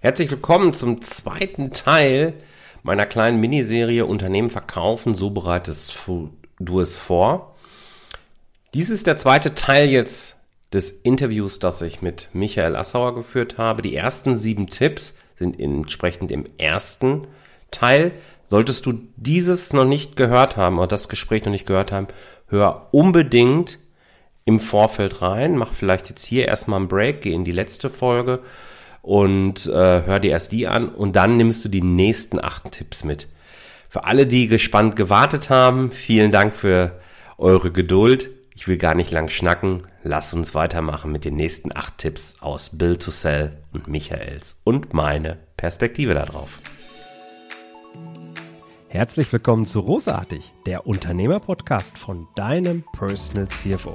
Herzlich willkommen zum zweiten Teil meiner kleinen Miniserie Unternehmen verkaufen, so bereitest du es vor. Dies ist der zweite Teil jetzt des Interviews, das ich mit Michael Assauer geführt habe. Die ersten sieben Tipps sind entsprechend im ersten Teil. Solltest du dieses noch nicht gehört haben oder das Gespräch noch nicht gehört haben, hör unbedingt im Vorfeld rein. Mach vielleicht jetzt hier erstmal einen Break, geh in die letzte Folge und äh, hör dir erst die an und dann nimmst du die nächsten acht Tipps mit. Für alle, die gespannt gewartet haben, vielen Dank für eure Geduld. Ich will gar nicht lang schnacken. Lass uns weitermachen mit den nächsten acht Tipps aus Bill to Sell und Michaels und meine Perspektive darauf. Herzlich willkommen zu Rosartig, der Unternehmer-Podcast von deinem Personal CFO.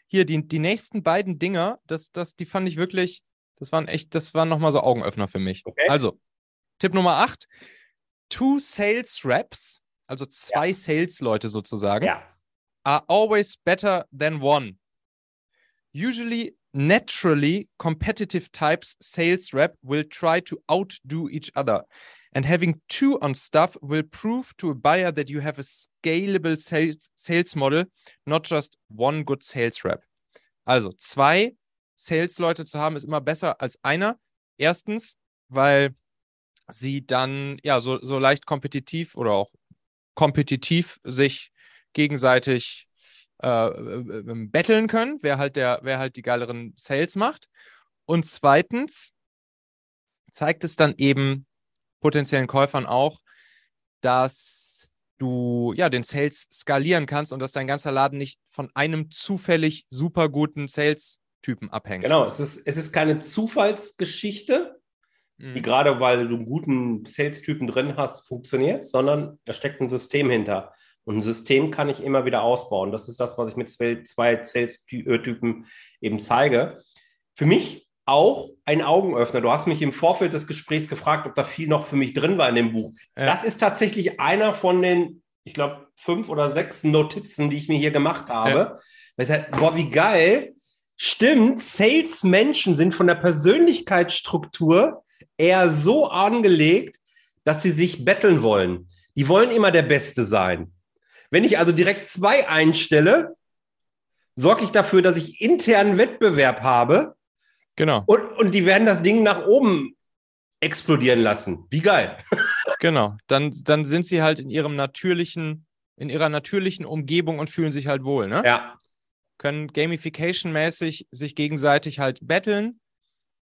hier die, die nächsten beiden Dinger, das, das, die fand ich wirklich, das waren echt, das waren nochmal so Augenöffner für mich. Okay. Also, Tipp Nummer 8, two Sales Reps, also zwei ja. Sales-Leute sozusagen, ja. are always better than one. Usually, naturally competitive types sales rep will try to outdo each other. And having two on staff will prove to a buyer that you have a scalable sales, sales model, not just one good sales rep. Also zwei Sales-Leute zu haben, ist immer besser als einer. Erstens, weil sie dann ja so, so leicht kompetitiv oder auch kompetitiv sich gegenseitig äh, äh, äh betteln können, wer halt der, wer halt die geileren Sales macht. Und zweitens zeigt es dann eben potenziellen Käufern auch, dass du ja den Sales skalieren kannst und dass dein ganzer Laden nicht von einem zufällig super guten Sales-Typen abhängt. Genau, es ist, es ist keine Zufallsgeschichte, mhm. die gerade weil du einen guten Sales-Typen drin hast, funktioniert, sondern da steckt ein System hinter. Und ein System kann ich immer wieder ausbauen. Das ist das, was ich mit zwei Sales-Typen eben zeige. Für mich auch ein Augenöffner. Du hast mich im Vorfeld des Gesprächs gefragt, ob da viel noch für mich drin war in dem Buch. Ja. Das ist tatsächlich einer von den, ich glaube, fünf oder sechs Notizen, die ich mir hier gemacht habe. Ja. Boah, wie geil. Stimmt, Salesmenschen sind von der Persönlichkeitsstruktur eher so angelegt, dass sie sich betteln wollen. Die wollen immer der Beste sein. Wenn ich also direkt zwei einstelle, sorge ich dafür, dass ich internen Wettbewerb habe Genau. Und, und die werden das Ding nach oben explodieren lassen. Wie geil. genau. Dann, dann sind sie halt in ihrem natürlichen, in ihrer natürlichen Umgebung und fühlen sich halt wohl, ne? Ja. Können gamification-mäßig sich gegenseitig halt battlen.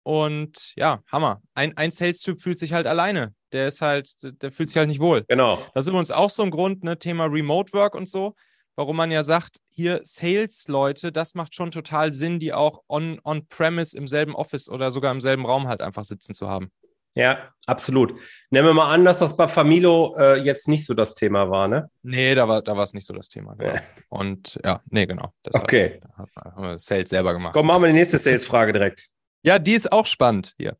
Und ja, Hammer. Ein, ein Sales-Typ fühlt sich halt alleine. Der ist halt, der fühlt sich halt nicht wohl. Genau. Das ist übrigens auch so ein Grund, ne, Thema Remote Work und so warum man ja sagt, hier Sales-Leute, das macht schon total Sinn, die auch on-premise on im selben Office oder sogar im selben Raum halt einfach sitzen zu haben. Ja, absolut. Nehmen wir mal an, dass das bei Familo äh, jetzt nicht so das Thema war, ne? Nee, da war da es nicht so das Thema. Genau. Ja. Und ja, nee, genau. Okay. Hat, haben wir Sales selber gemacht. Komm, machen wir die nächste Sales-Frage direkt. Ja, die ist auch spannend hier.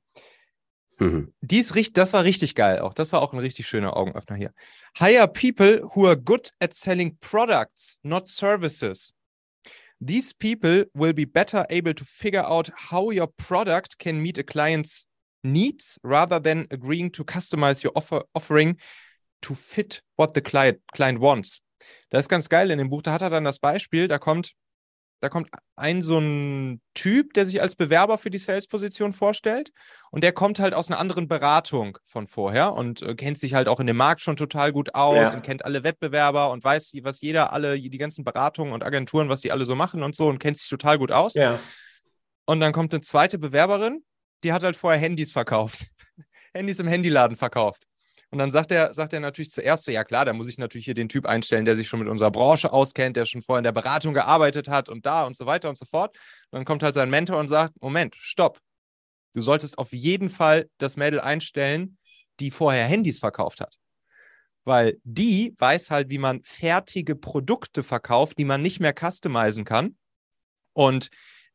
Mhm. Dies das war richtig geil auch. Das war auch ein richtig schöner Augenöffner hier. Hire people who are good at selling products, not services. These people will be better able to figure out how your product can meet a client's needs rather than agreeing to customize your offer, offering to fit what the client, client wants. Das ist ganz geil in dem Buch. Da hat er dann das Beispiel, da kommt da kommt ein so ein Typ, der sich als Bewerber für die Sales-Position vorstellt und der kommt halt aus einer anderen Beratung von vorher und äh, kennt sich halt auch in dem Markt schon total gut aus ja. und kennt alle Wettbewerber und weiß, was jeder, alle, die ganzen Beratungen und Agenturen, was die alle so machen und so und kennt sich total gut aus. Ja. Und dann kommt eine zweite Bewerberin, die hat halt vorher Handys verkauft. Handys im Handyladen verkauft. Und dann sagt er, sagt er natürlich zuerst so, ja klar, da muss ich natürlich hier den Typ einstellen, der sich schon mit unserer Branche auskennt, der schon vorher in der Beratung gearbeitet hat und da und so weiter und so fort. Und dann kommt halt sein Mentor und sagt, Moment, stopp. Du solltest auf jeden Fall das Mädel einstellen, die vorher Handys verkauft hat. Weil die weiß halt, wie man fertige Produkte verkauft, die man nicht mehr customizen kann. Und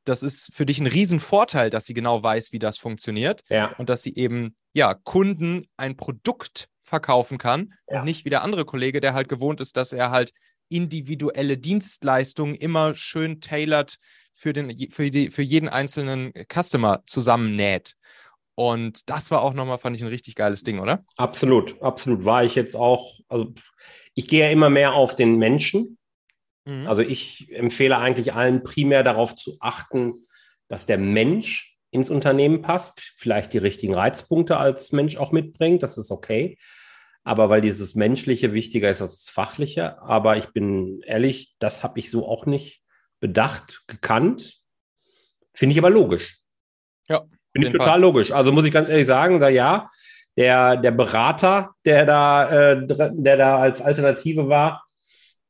das ist für dich ein Riesenvorteil, dass sie genau weiß, wie das funktioniert. Ja. Und dass sie eben, ja, Kunden ein Produkt verkaufen kann ja. und nicht wie der andere Kollege, der halt gewohnt ist, dass er halt individuelle Dienstleistungen immer schön tailored für, den, für, die, für jeden einzelnen Customer zusammennäht. Und das war auch nochmal, fand ich, ein richtig geiles Ding, oder? Absolut, absolut. War ich jetzt auch, also ich gehe ja immer mehr auf den Menschen. Mhm. Also ich empfehle eigentlich allen primär darauf zu achten, dass der Mensch ins Unternehmen passt, vielleicht die richtigen Reizpunkte als Mensch auch mitbringt, das ist okay. Aber weil dieses Menschliche wichtiger ist als das Fachliche. Aber ich bin ehrlich, das habe ich so auch nicht bedacht, gekannt. Finde ich aber logisch. Ja. Finde ich total Fall. logisch. Also muss ich ganz ehrlich sagen, da ja, der, der Berater, der da, äh, der da als Alternative war,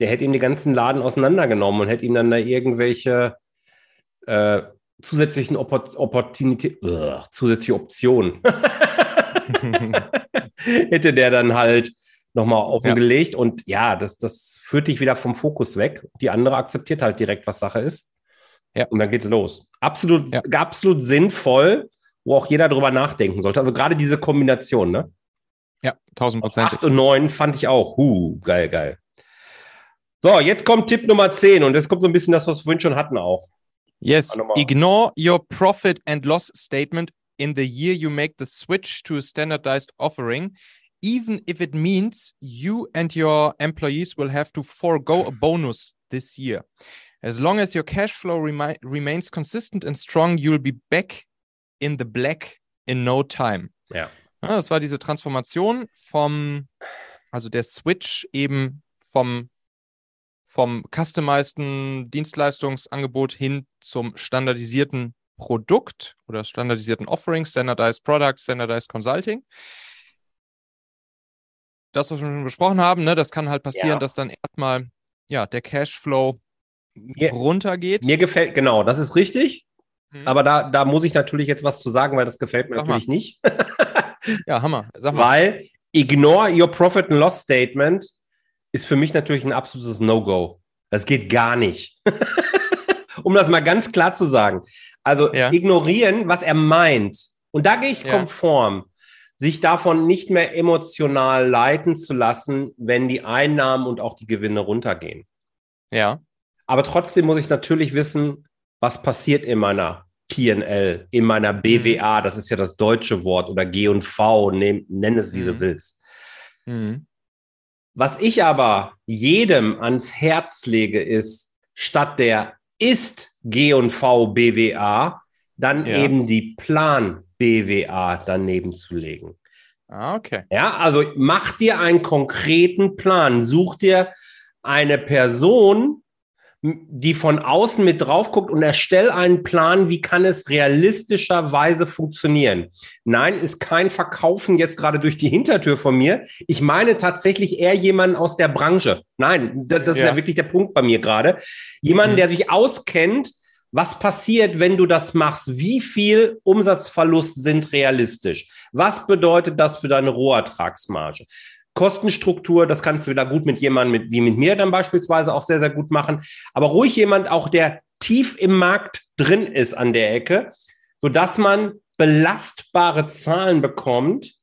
der hätte ihm die ganzen Laden auseinandergenommen und hätte ihm dann da irgendwelche äh, zusätzlichen uh, zusätzliche Optionen hätte der dann halt nochmal offengelegt. Ja. Und ja, das, das führt dich wieder vom Fokus weg. Die andere akzeptiert halt direkt, was Sache ist. Ja. Und dann geht's los. Absolut, ja. absolut sinnvoll, wo auch jeder drüber nachdenken sollte. Also gerade diese Kombination, ne? Ja, 1000 Prozent. 8 und 9 fand ich auch. Huh, geil, geil. So, jetzt kommt Tipp Nummer 10 und jetzt kommt so ein bisschen das, was wir vorhin schon hatten auch. Yes, ignore your profit and loss statement in the year you make the switch to a standardized offering, even if it means you and your employees will have to forego a bonus this year. As long as your cash flow remi remains consistent and strong, you'll be back in the black in no time. Ja. ja. Das war diese Transformation vom, also der Switch eben vom vom customizeden Dienstleistungsangebot hin zum standardisierten Produkt oder standardisierten Offering, Standardized Product, Standardized Consulting. Das, was wir schon besprochen haben, ne, das kann halt passieren, ja. dass dann erstmal ja, der Cashflow mir, runtergeht. Mir gefällt, genau, das ist richtig. Mhm. Aber da, da muss ich natürlich jetzt was zu sagen, weil das gefällt mir Sag natürlich mal. nicht. ja, Hammer. Sag mal. Weil ignore your profit and loss statement ist für mich natürlich ein absolutes No-Go. Das geht gar nicht. um das mal ganz klar zu sagen. Also ja. ignorieren, was er meint. Und da gehe ich ja. konform, sich davon nicht mehr emotional leiten zu lassen, wenn die Einnahmen und auch die Gewinne runtergehen. Ja. Aber trotzdem muss ich natürlich wissen, was passiert in meiner PNL, in meiner BWA, mhm. das ist ja das deutsche Wort, oder G&V, nenn, nenn es wie mhm. du willst. Mhm. Was ich aber jedem ans Herz lege, ist, statt der ist G&V BWA, dann ja. eben die Plan BWA daneben zu legen. Ah, okay. Ja, also mach dir einen konkreten Plan. Such dir eine Person, die von außen mit drauf guckt und erstell einen Plan, wie kann es realistischerweise funktionieren. Nein, ist kein Verkaufen jetzt gerade durch die Hintertür von mir. Ich meine tatsächlich eher jemanden aus der Branche. Nein, das, das ja. ist ja wirklich der Punkt bei mir gerade. Jemanden, mhm. der sich auskennt, was passiert, wenn du das machst? Wie viel Umsatzverlust sind realistisch? Was bedeutet das für deine Rohertragsmarge? Kostenstruktur, das kannst du wieder gut mit jemandem mit, wie mit mir dann beispielsweise auch sehr, sehr gut machen. Aber ruhig jemand auch, der tief im Markt drin ist an der Ecke, sodass man belastbare Zahlen bekommt,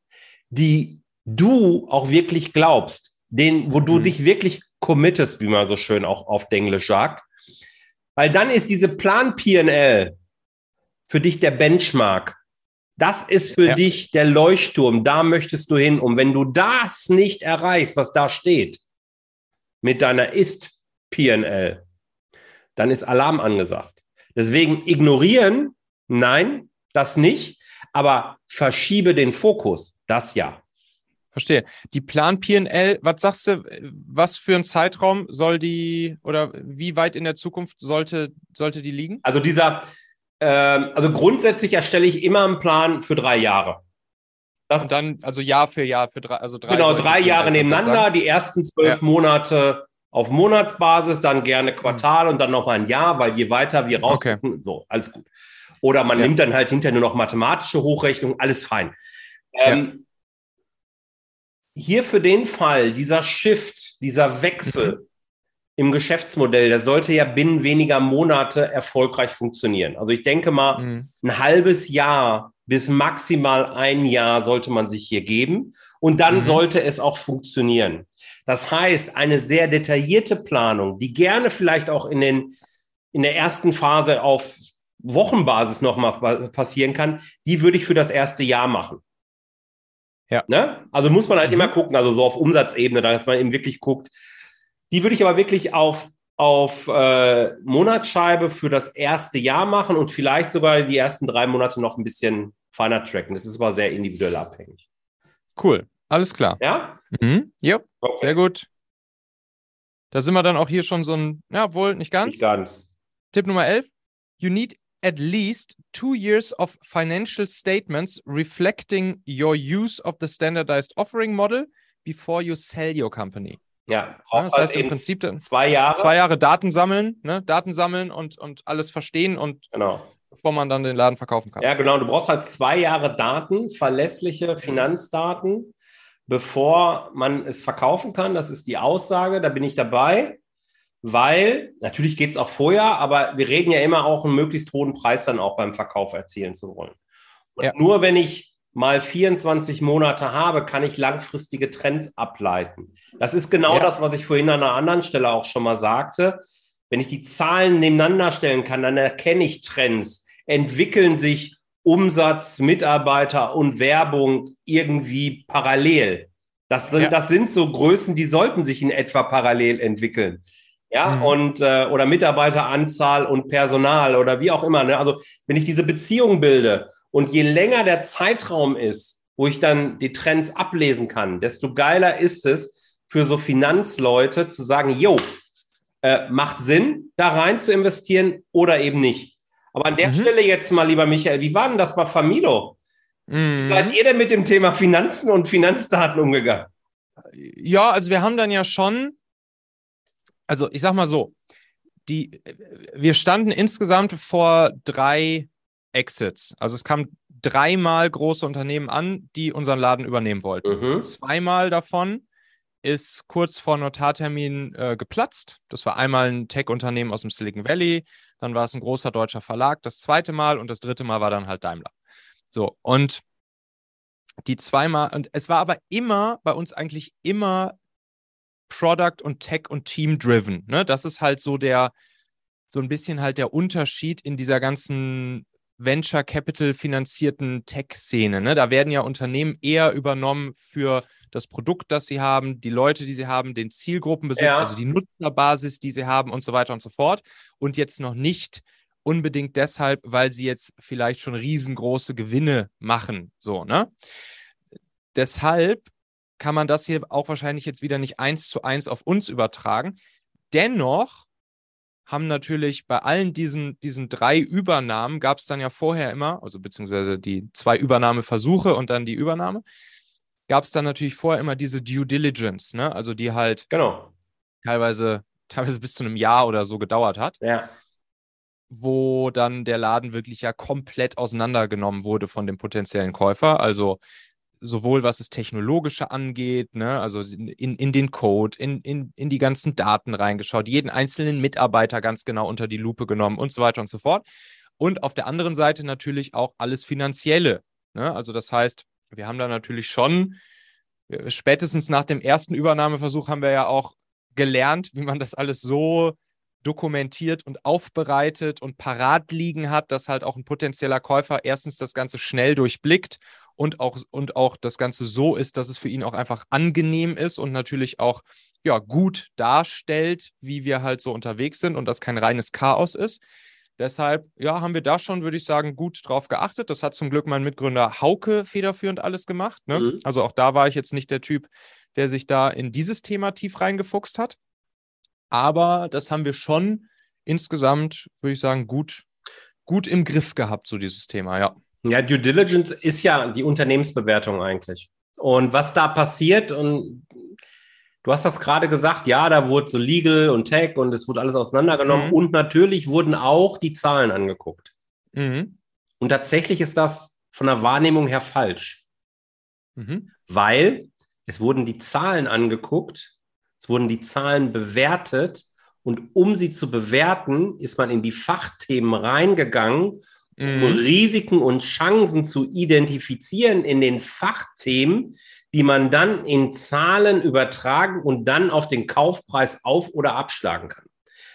die du auch wirklich glaubst, den, wo du mhm. dich wirklich committest, wie man so schön auch auf Englisch sagt. Weil dann ist diese Plan PNL für dich der Benchmark. Das ist für ja. dich der Leuchtturm, da möchtest du hin. Und wenn du das nicht erreichst, was da steht, mit deiner Ist-PNL, dann ist Alarm angesagt. Deswegen ignorieren, nein, das nicht, aber verschiebe den Fokus, das ja. Verstehe. Die Plan PNL, was sagst du, was für ein Zeitraum soll die oder wie weit in der Zukunft sollte, sollte die liegen? Also dieser, ähm, also grundsätzlich erstelle ich immer einen Plan für drei Jahre. Das und dann, also Jahr für Jahr, für drei, also drei. Genau, drei Jahre nebeneinander, die ersten zwölf ja. Monate auf Monatsbasis, dann gerne Quartal und dann noch mal ein Jahr, weil je weiter wir rausgucken, okay. so, alles gut. Oder man ja. nimmt dann halt hinterher nur noch mathematische Hochrechnung, alles fein. Ähm, ja. hier für den Fall, dieser Shift, dieser Wechsel mhm. Im Geschäftsmodell, der sollte ja binnen weniger Monate erfolgreich funktionieren. Also ich denke mal, mhm. ein halbes Jahr bis maximal ein Jahr sollte man sich hier geben und dann mhm. sollte es auch funktionieren. Das heißt, eine sehr detaillierte Planung, die gerne vielleicht auch in, den, in der ersten Phase auf Wochenbasis nochmal passieren kann, die würde ich für das erste Jahr machen. Ja. Ne? Also muss man halt mhm. immer gucken, also so auf Umsatzebene, dass man eben wirklich guckt. Die würde ich aber wirklich auf, auf äh, Monatsscheibe für das erste Jahr machen und vielleicht sogar die ersten drei Monate noch ein bisschen feiner tracken. Das ist aber sehr individuell abhängig. Cool, alles klar. Ja? Mhm. Ja, okay. sehr gut. Da sind wir dann auch hier schon so ein, ja, wohl nicht ganz. Nicht ganz. Tipp Nummer 11. You need at least two years of financial statements reflecting your use of the standardized offering model before you sell your company. Ja, ja das heißt im Prinzip zwei Jahre. Zwei Jahre Daten sammeln, ne? Daten sammeln und, und alles verstehen und genau bevor man dann den Laden verkaufen kann. Ja, genau. Du brauchst halt zwei Jahre Daten, verlässliche Finanzdaten, bevor man es verkaufen kann. Das ist die Aussage. Da bin ich dabei, weil natürlich geht es auch vorher, aber wir reden ja immer auch einen möglichst hohen Preis dann auch beim Verkauf erzielen zu wollen. Und ja. nur wenn ich mal 24 Monate habe, kann ich langfristige Trends ableiten. Das ist genau ja. das, was ich vorhin an einer anderen Stelle auch schon mal sagte. Wenn ich die Zahlen nebeneinander stellen kann, dann erkenne ich Trends. Entwickeln sich Umsatz, Mitarbeiter und Werbung irgendwie parallel. Das sind, ja. das sind so Größen, die sollten sich in etwa parallel entwickeln. Ja, mhm. und äh, oder Mitarbeiteranzahl und Personal oder wie auch immer. Ne? Also wenn ich diese Beziehung bilde und je länger der Zeitraum ist, wo ich dann die Trends ablesen kann, desto geiler ist es für so Finanzleute zu sagen, jo, äh, macht Sinn, da rein zu investieren oder eben nicht. Aber an der mhm. Stelle jetzt mal, lieber Michael, wie war denn das bei Famido? Mhm. Wie seid ihr denn mit dem Thema Finanzen und Finanzdaten umgegangen? Ja, also wir haben dann ja schon, also ich sag mal so, die, wir standen insgesamt vor drei Exits. Also es kamen dreimal große Unternehmen an, die unseren Laden übernehmen wollten. Mhm. Zweimal davon ist kurz vor Notartermin äh, geplatzt. Das war einmal ein Tech-Unternehmen aus dem Silicon Valley, dann war es ein großer deutscher Verlag, das zweite Mal und das dritte Mal war dann halt Daimler. So, und die zweimal, und es war aber immer bei uns eigentlich immer Product und Tech und Team driven. Ne? Das ist halt so der, so ein bisschen halt der Unterschied in dieser ganzen Venture Capital finanzierten Tech-Szene. Ne? Da werden ja Unternehmen eher übernommen für das Produkt, das sie haben, die Leute, die sie haben, den Zielgruppenbesitz, ja. also die Nutzerbasis, die sie haben und so weiter und so fort. Und jetzt noch nicht unbedingt deshalb, weil sie jetzt vielleicht schon riesengroße Gewinne machen. So, ne? Deshalb kann man das hier auch wahrscheinlich jetzt wieder nicht eins zu eins auf uns übertragen. Dennoch haben natürlich bei allen diesen, diesen drei Übernahmen, gab es dann ja vorher immer, also beziehungsweise die zwei Übernahmeversuche und dann die Übernahme, gab es dann natürlich vorher immer diese Due Diligence, ne? Also die halt genau. teilweise, teilweise bis zu einem Jahr oder so gedauert hat. Ja. Wo dann der Laden wirklich ja komplett auseinandergenommen wurde von dem potenziellen Käufer. Also sowohl was das Technologische angeht, ne, also in, in den Code, in, in, in die ganzen Daten reingeschaut, jeden einzelnen Mitarbeiter ganz genau unter die Lupe genommen und so weiter und so fort. Und auf der anderen Seite natürlich auch alles Finanzielle. Ne? Also das heißt, wir haben da natürlich schon, äh, spätestens nach dem ersten Übernahmeversuch haben wir ja auch gelernt, wie man das alles so dokumentiert und aufbereitet und parat liegen hat, dass halt auch ein potenzieller Käufer erstens das Ganze schnell durchblickt und auch, und auch das Ganze so ist, dass es für ihn auch einfach angenehm ist und natürlich auch ja, gut darstellt, wie wir halt so unterwegs sind und das kein reines Chaos ist. Deshalb, ja, haben wir da schon, würde ich sagen, gut drauf geachtet. Das hat zum Glück mein Mitgründer Hauke federführend alles gemacht. Ne? Mhm. Also auch da war ich jetzt nicht der Typ, der sich da in dieses Thema tief reingefuchst hat. Aber das haben wir schon insgesamt, würde ich sagen, gut, gut im Griff gehabt, so dieses Thema, ja. Ja, Due Diligence ist ja die Unternehmensbewertung eigentlich. Und was da passiert, und Du hast das gerade gesagt, ja, da wurde so Legal und Tech und es wurde alles auseinandergenommen mhm. und natürlich wurden auch die Zahlen angeguckt. Mhm. Und tatsächlich ist das von der Wahrnehmung her falsch. Mhm. Weil Es wurden die Zahlen angeguckt, es wurden die Zahlen bewertet und um sie zu bewerten, ist man in die Fachthemen reingegangen, um mhm. Risiken und Chancen zu identifizieren in den Fachthemen, die man dann in Zahlen übertragen und dann auf den Kaufpreis auf- oder abschlagen kann.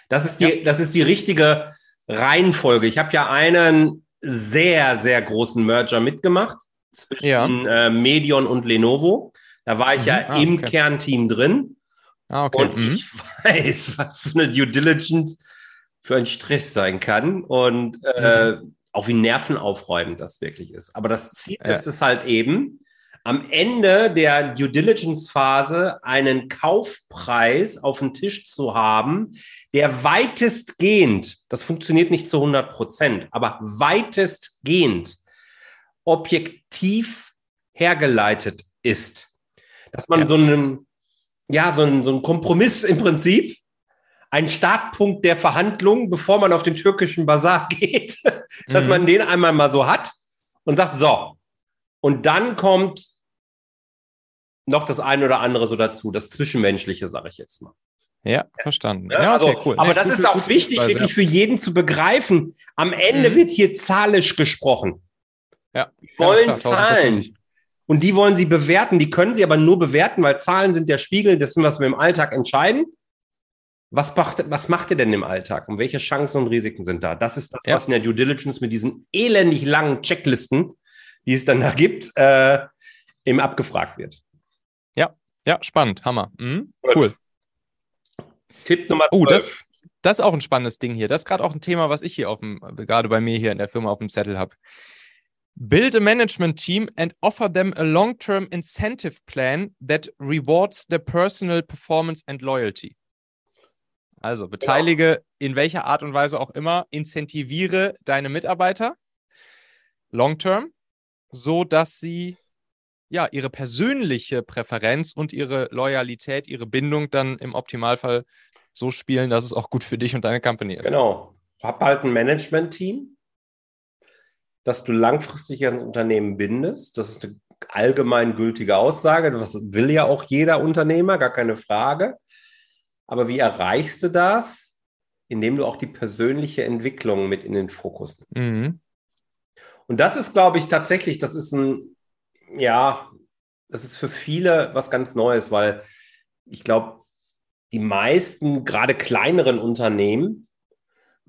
Das ist die, ja. das ist die richtige Reihenfolge. Ich habe ja einen sehr, sehr großen Merger mitgemacht zwischen ja. äh, Medion und Lenovo. Da war ich mhm. ja ah, im okay. Kernteam drin. Ah, okay. Und mhm. ich weiß, was so eine Due Diligence für ein Stress sein kann und äh, mhm. auch wie nervenaufräumend das wirklich ist. Aber das Ziel ja. ist es halt eben, am Ende der Due Diligence Phase einen Kaufpreis auf dem Tisch zu haben, der weitestgehend, das funktioniert nicht zu 100 Prozent, aber weitestgehend objektiv hergeleitet ist. Dass man ja. so einen, ja, so einen, so einen Kompromiss im Prinzip, ein Startpunkt der Verhandlungen, bevor man auf den türkischen Bazar geht, dass mhm. man den einmal mal so hat und sagt, so, und dann kommt noch das eine oder andere so dazu, das Zwischenmenschliche, sage ich jetzt mal. Ja, verstanden. Ja, ja okay, also, cool. Aber das ist auch wichtig, wirklich ja. für jeden zu begreifen. Am Ende mhm. wird hier zahlisch gesprochen. Ja. Wollen klar, Zahlen. Und die wollen sie bewerten. Die können sie aber nur bewerten, weil Zahlen sind der Spiegel dessen, was wir im Alltag entscheiden. Was macht, was macht ihr denn im Alltag? Und welche Chancen und Risiken sind da? Das ist das, was in der Due Diligence mit diesen elendig langen Checklisten, die es dann da gibt, äh, eben abgefragt wird. Ja, spannend. Hammer. Mhm. Cool. Tipp Nummer 12. Oh, das, das ist auch ein spannendes Ding hier. Das ist gerade auch ein Thema, was ich hier auf dem, gerade bei mir hier in der Firma auf dem Zettel habe. Build a management team and offer them a long-term incentive plan that rewards their personal performance and loyalty. Also beteilige ja. in welcher Art und Weise auch immer, incentiviere deine Mitarbeiter long-term, so dass sie ja, ihre persönliche Präferenz und ihre Loyalität, ihre Bindung dann im Optimalfall so spielen, dass es auch gut für dich und deine Company ist. Genau. Hab halt ein Management-Team, das du langfristig ans Unternehmen bindest. Das ist eine allgemein gültige Aussage. Das will ja auch jeder Unternehmer, gar keine Frage. Aber wie erreichst du das? Indem du auch die persönliche Entwicklung mit in den Fokus nimmst. Mhm. Und das ist, glaube ich, tatsächlich, das ist ein ja, das ist für viele was ganz Neues, weil ich glaube, die meisten, gerade kleineren Unternehmen,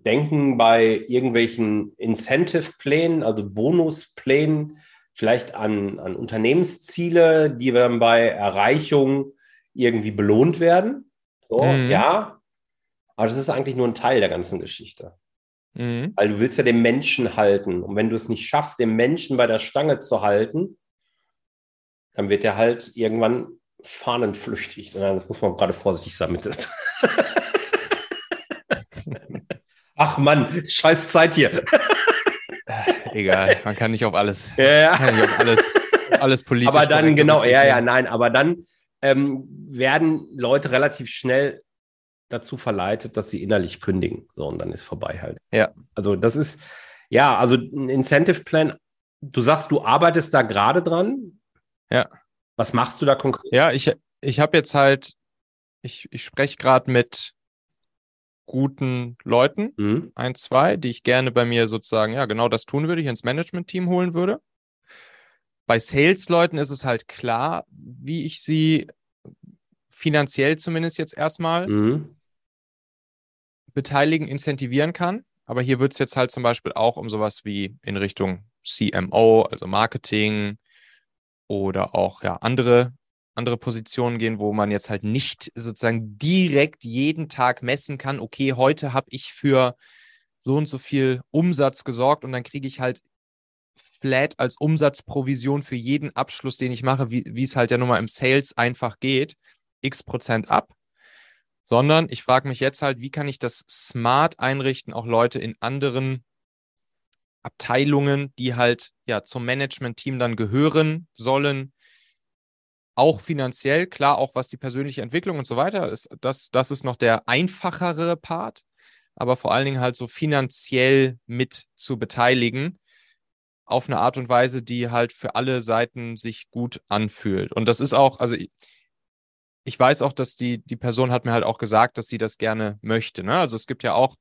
denken bei irgendwelchen Incentive-Plänen, also Bonusplänen, vielleicht an, an Unternehmensziele, die dann bei Erreichung irgendwie belohnt werden. So, mhm. ja. Aber das ist eigentlich nur ein Teil der ganzen Geschichte. Mhm. Weil du willst ja den Menschen halten. Und wenn du es nicht schaffst, den Menschen bei der Stange zu halten, dann wird er halt irgendwann fahnenflüchtig. Das muss man gerade vorsichtig sein mit. Ach Mann, scheiß Zeit hier. Egal, man kann nicht auf alles, ja. kann nicht auf alles, alles politisch. Aber dann, genau, ja, ja, nein, aber dann ähm, werden Leute relativ schnell dazu verleitet, dass sie innerlich kündigen. So, und dann ist vorbei halt. Ja. Also, das ist, ja, also ein Incentive Plan, du sagst, du arbeitest da gerade dran. Ja. Was machst du da konkret? Ja, ich, ich habe jetzt halt, ich, ich spreche gerade mit guten Leuten, mhm. ein, zwei, die ich gerne bei mir sozusagen, ja, genau das tun würde, ich ins Management-Team holen würde. Bei Sales-Leuten ist es halt klar, wie ich sie finanziell zumindest jetzt erstmal mhm. beteiligen, incentivieren kann. Aber hier wird es jetzt halt zum Beispiel auch um sowas wie in Richtung CMO, also Marketing, oder auch ja andere andere Positionen gehen, wo man jetzt halt nicht sozusagen direkt jeden Tag messen kann, okay, heute habe ich für so und so viel Umsatz gesorgt und dann kriege ich halt flat als Umsatzprovision für jeden Abschluss, den ich mache, wie es halt ja nun mal im Sales einfach geht, x Prozent ab. Sondern ich frage mich jetzt halt, wie kann ich das smart einrichten, auch Leute in anderen Abteilungen, die halt ja zum Management-Team dann gehören sollen, auch finanziell, klar, auch was die persönliche Entwicklung und so weiter ist, das, das ist noch der einfachere Part, aber vor allen Dingen halt so finanziell mit zu beteiligen, auf eine Art und Weise, die halt für alle Seiten sich gut anfühlt. Und das ist auch, also ich, weiß auch, dass die, die Person hat mir halt auch gesagt, dass sie das gerne möchte. Ne? Also es gibt ja auch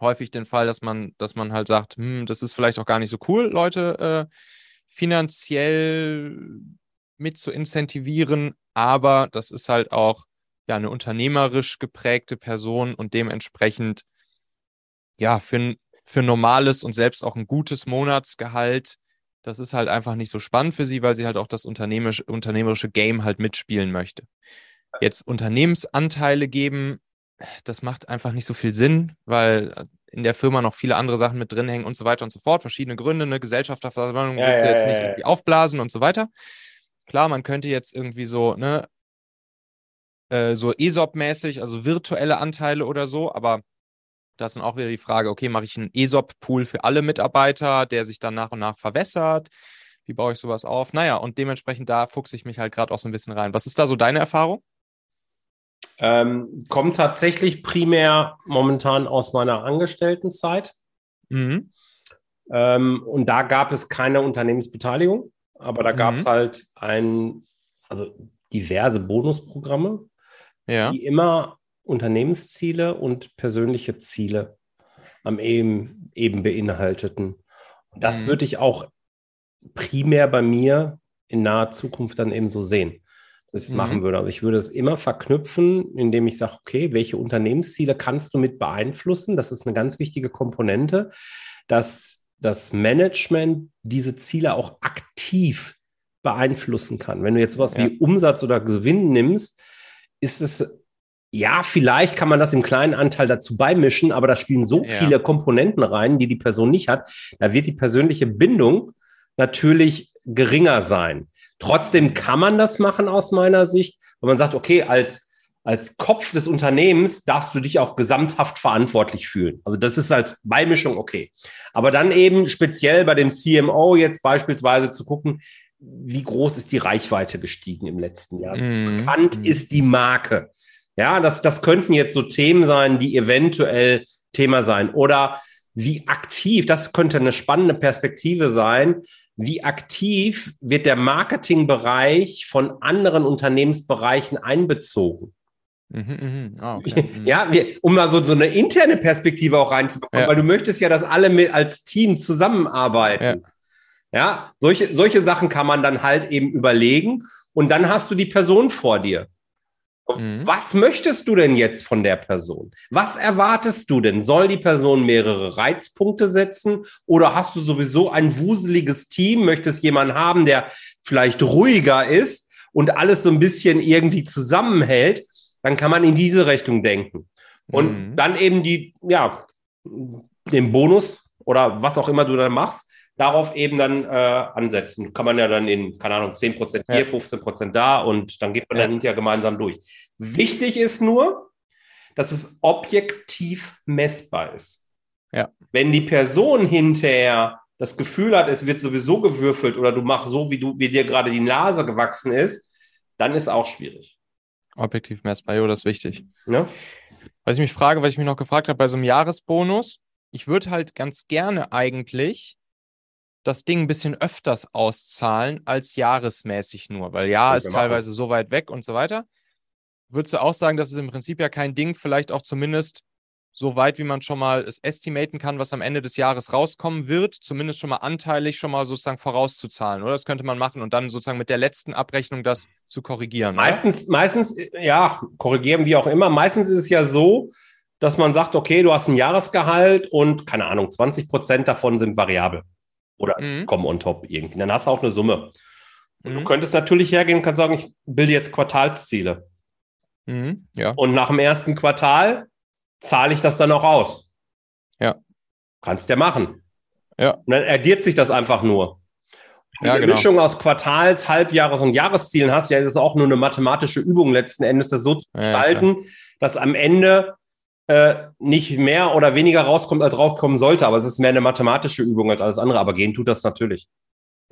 häufig den Fall, dass man, dass man halt sagt, hm, das ist vielleicht auch gar nicht so cool, Leute äh, finanziell mit zu incentivieren, aber das ist halt auch ja eine unternehmerisch geprägte Person und dementsprechend ja für ein, für normales und selbst auch ein gutes Monatsgehalt, das ist halt einfach nicht so spannend für sie, weil sie halt auch das unternehmerische, unternehmerische Game halt mitspielen möchte. Jetzt Unternehmensanteile geben, das macht einfach nicht so viel Sinn, weil in der Firma noch viele andere Sachen mit drin hängen und so weiter und so fort. Verschiedene Gründe, eine Gesellschafterversammlung ja, willst du ja, jetzt ja, nicht irgendwie aufblasen und so weiter. Klar, man könnte jetzt irgendwie so, ne, äh, so ESOP-mäßig, also virtuelle Anteile oder so, aber da ist dann auch wieder die Frage, okay, mache ich einen ESOP-Pool für alle Mitarbeiter, der sich dann nach und nach verwässert? Wie baue ich sowas auf? Naja, und dementsprechend da fuchse ich mich halt gerade auch so ein bisschen rein. Was ist da so deine Erfahrung? Ähm, kommt tatsächlich primär momentan aus meiner Angestelltenzeit. Mhm. Ähm, und da gab es keine Unternehmensbeteiligung, aber da gab es mhm. halt ein, also diverse Bonusprogramme, ja. die immer Unternehmensziele und persönliche Ziele am eben, eben beinhalteten. Und das mhm. würde ich auch primär bei mir in naher Zukunft dann eben so sehen, dass ich es mhm. machen würde. Also ich würde es immer verknüpfen, indem ich sage, okay, welche Unternehmensziele kannst du mit beeinflussen? Das ist eine ganz wichtige Komponente, dass das Management diese Ziele auch aktiv beeinflussen kann. Wenn du jetzt sowas ja. wie Umsatz oder Gewinn nimmst, ist es ja, vielleicht kann man das im kleinen Anteil dazu beimischen, aber da spielen so ja. viele Komponenten rein, die die Person nicht hat. Da wird die persönliche Bindung natürlich geringer sein. Trotzdem kann man das machen aus meiner Sicht, wenn man sagt, okay, als, als Kopf des Unternehmens darfst du dich auch gesamthaft verantwortlich fühlen. Also das ist als Beimischung okay. Aber dann eben speziell bei dem CMO jetzt beispielsweise zu gucken, wie groß ist die Reichweite gestiegen im letzten Jahr? Mm. Bekannt mm. ist die Marke. Ja, das, das könnten jetzt so Themen sein, die eventuell Thema sein. Oder wie aktiv, das könnte eine spannende Perspektive sein, wie aktiv wird der Marketingbereich von anderen Unternehmensbereichen einbezogen? Mhm, mh. oh, okay. Mhm. Ja, wir, um mal so, so eine interne Perspektive auch reinzubekommen, ja. weil du möchtest ja, dass alle mit als Team zusammenarbeiten. Ja. ja, solche, solche Sachen kann man dann halt eben überlegen und dann hast du die Person vor dir. Mhm. Was möchtest du denn jetzt von der Person? Was erwartest du denn? Soll die Person mehrere Reizpunkte setzen oder hast du sowieso ein wuseliges Team? Möchtest jemanden haben, der vielleicht ruhiger ist und alles so ein bisschen irgendwie zusammenhält? Dann kann man in diese Richtung denken. Und mhm. dann eben die, ja, den Bonus oder was auch immer du dann machst, darauf eben dann äh, ansetzen. Kann man ja dann in, keine Ahnung, 10% hier, ja. 15% da und dann geht man ja. dann hinterher gemeinsam durch. Wichtig ist nur, dass es objektiv messbar ist. Ja. Wenn die Person hinterher das Gefühl hat, es wird sowieso gewürfelt oder du machst so, wie, du, wie dir gerade die Nase gewachsen ist, dann ist auch schwierig. Objektiv messbar, ja, das ist wichtig. Ja? Was ich mich frage, was ich mich noch gefragt habe bei so einem Jahresbonus, ich würde halt ganz gerne eigentlich das Ding ein bisschen öfters auszahlen als jahresmäßig nur, weil Jahr ist teilweise so weit weg und so weiter. Würdest du auch sagen, dass es im Prinzip ja kein Ding, vielleicht auch zumindest so weit, wie man schon mal es estimaten kann, was am Ende des Jahres rauskommen wird, zumindest schon mal anteilig schon mal sozusagen vorauszuzahlen, oder? Das könnte man machen und dann sozusagen mit der letzten Abrechnung das zu korrigieren. Meistens, oder? meistens, ja, korrigieren wie auch immer. Meistens ist es ja so, dass man sagt, okay, du hast ein Jahresgehalt und keine Ahnung, 20 Prozent davon sind variabel oder mhm. kommen on top irgendwie. Dann hast du auch eine Summe. Und mhm. du könntest natürlich hergehen und kannst sagen, ich bilde jetzt Quartalsziele. Mhm. Ja. Und nach dem ersten Quartal zahle ich das dann auch aus. Ja. Kannst ja machen. Ja. Und dann addiert sich das einfach nur. Wenn ja, du eine genau. Mischung aus Quartals-, Halbjahres- und Jahreszielen hast, ja, ist es auch nur eine mathematische Übung letzten Endes, das so zu gestalten, ja, dass am Ende äh, nicht mehr oder weniger rauskommt, als rauskommen sollte. Aber es ist mehr eine mathematische Übung als alles andere. Aber gehen tut das natürlich.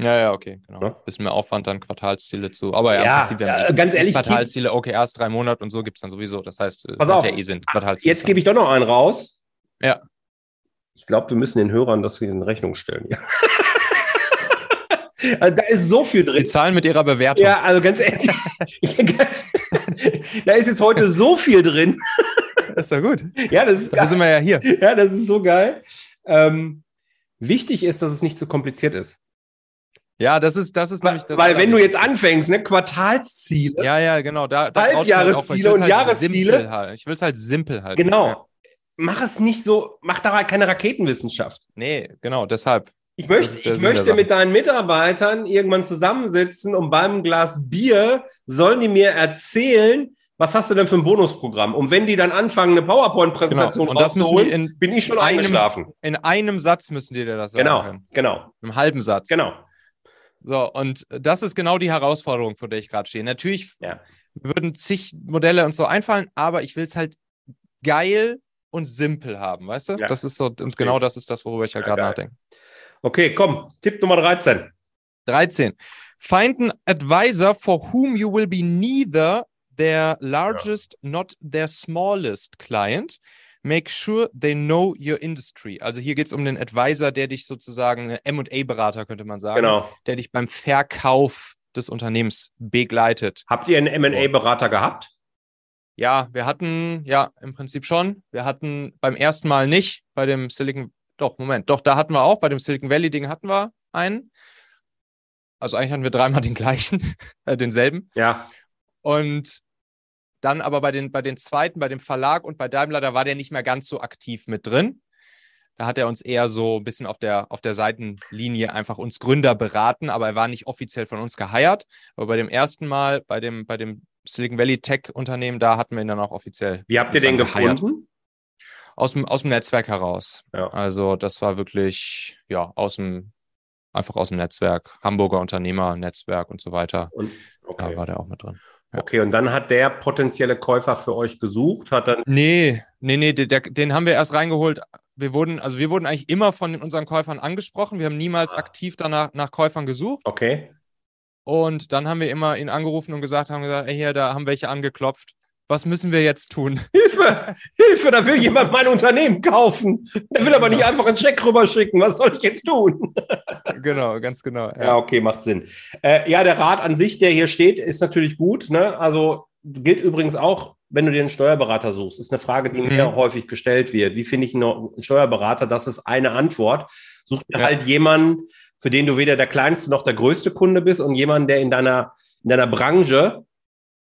Ja, ja, okay, genau. Ja? Bisschen mehr Aufwand, dann Quartalsziele zu. Aber ja, ja, Prinzip, ja äh, ganz ehrlich. Quartalsziele, okay, erst drei Monate und so gibt es dann sowieso. Das heißt, äh, Pass auf, eh sind Quartalsziele. Jetzt gebe ich doch noch einen raus. Ja. Ich glaube, wir müssen den Hörern das in Rechnung stellen. Ja. Also da ist so viel drin. Die Zahlen mit ihrer Bewertung. Ja, also ganz ehrlich. da ist jetzt heute so viel drin. Das ist ja gut. Ja, das ist Da sind wir ja hier. Ja, das ist so geil. Ähm, wichtig ist, dass es nicht zu kompliziert ist. Ja, das ist, das ist nämlich das. Weil wenn du jetzt anfängst, ne, Quartalsziele, Ja, ja, genau. Da, da Halbjahresziele halt auch- und ich will's Jahresziele. Halt halt. Ich will es halt simpel halten. genau, Ja. mach es nicht so, mach da keine Raketenwissenschaft. Nee, genau, deshalb. Ich möchte, ich Sinn möchte mit deinen Mitarbeitern irgendwann zusammensitzen und beim Glas Bier sollen die mir erzählen, was hast du denn für ein Bonusprogramm? Und wenn die dann anfangen, eine PowerPoint-Präsentation Genau. Rauszuholen, in bin ich schon einem- eingeschlafen. In einem Satz müssen die dir das sagen Genau, können. genau, Im halben Satz. genau. So, und das ist genau die Herausforderung, vor der ich gerade stehe. Natürlich Ja. würden zig Modelle und so einfallen, aber ich will es halt geil und simpel haben, weißt du? Ja. Das ist so, und genau das ist das, worüber ich halt Ja, gerade nachdenke. Okay, komm, Tipp Nummer 13. 13. Find an advisor for whom you will be neither their largest, not their smallest client. Make sure they know your industry. Also hier geht es um den Advisor, der dich sozusagen, MA-Berater könnte man sagen, Genau. der dich beim Verkauf des Unternehmens begleitet. Habt ihr einen M&A-Berater gehabt? Ja, wir hatten, ja, im Prinzip schon. Wir hatten beim ersten Mal nicht, bei dem Silicon, doch, Moment, doch, da hatten wir auch, bei dem Silicon Valley-Ding hatten wir einen. Also eigentlich hatten wir dreimal den gleichen, äh, denselben. Ja. Und dann aber bei den, bei den zweiten, bei dem Verlag und bei Daimler, da war der nicht mehr ganz so aktiv mit drin. Da hat er uns eher so ein bisschen auf der, auf der Seitenlinie einfach uns Gründer beraten, aber er war nicht offiziell von uns geheiert. Aber bei dem ersten Mal, bei dem, bei dem Silicon Valley Tech-Unternehmen, da hatten wir ihn dann auch offiziell Wie habt ihr den geheiert. gefunden? Aus dem, aus dem Netzwerk heraus. Ja. Also das war wirklich, ja, aus dem, einfach aus dem Netzwerk, Hamburger Unternehmer-Netzwerk und so weiter. Und, Da okay. war der auch mit drin. Okay, und dann hat der potenzielle Käufer für euch gesucht, hat dann. Nee, nee, nee, der, den haben wir erst reingeholt. Wir wurden, also wir wurden eigentlich immer von unseren Käufern angesprochen. Wir haben niemals Ah. aktiv danach nach Käufern gesucht. Okay. Und dann haben wir immer ihn angerufen und gesagt, haben gesagt, ey, hier, da haben welche angeklopft. Was müssen wir jetzt tun? Hilfe! Hilfe! Da will jemand mein Unternehmen kaufen. Der will aber nicht Genau. einfach einen Scheck rüberschicken. Was soll ich jetzt tun? genau, ganz genau. Ja, okay, macht Sinn. Äh, ja, der Rat an sich, der hier steht, ist natürlich gut. Ne? Also gilt übrigens auch, wenn du dir einen Steuerberater suchst. Ist eine Frage, die mir Mhm. häufig gestellt wird. Wie finde ich einen Steuerberater? Das ist eine Antwort. Such dir Ja. halt jemanden, für den du weder der kleinste noch der größte Kunde bist und jemanden, der in deiner, in deiner Branche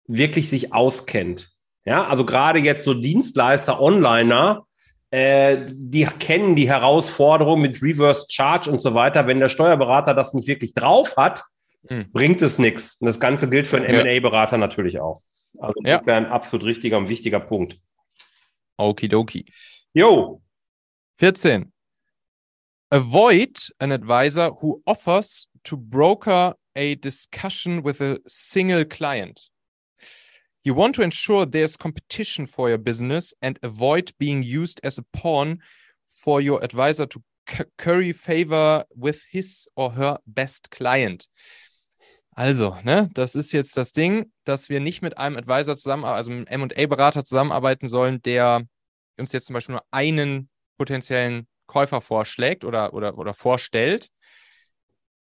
wirklich sich auskennt. Ja, also gerade jetzt so Dienstleister, Onliner, äh, die kennen die Herausforderung mit Reverse Charge und so weiter. Wenn der Steuerberater das nicht wirklich drauf hat, Hm. bringt es nichts. Und das Ganze gilt für einen Ja. M&A-Berater natürlich auch. Also Ja. insofern absolut richtiger und wichtiger Punkt. Okidoki. Jo, 14. Avoid an advisor who offers to broker a discussion with a single client. You want to ensure there's competition for your business and avoid being used as a pawn for your advisor to cu- curry favor with his or her best client. Also, ne, das ist jetzt das Ding, dass wir nicht mit einem Advisor zusammen, also einem M&A-Berater zusammenarbeiten sollen, der uns jetzt zum Beispiel nur einen potenziellen Käufer vorschlägt oder, oder, oder vorstellt,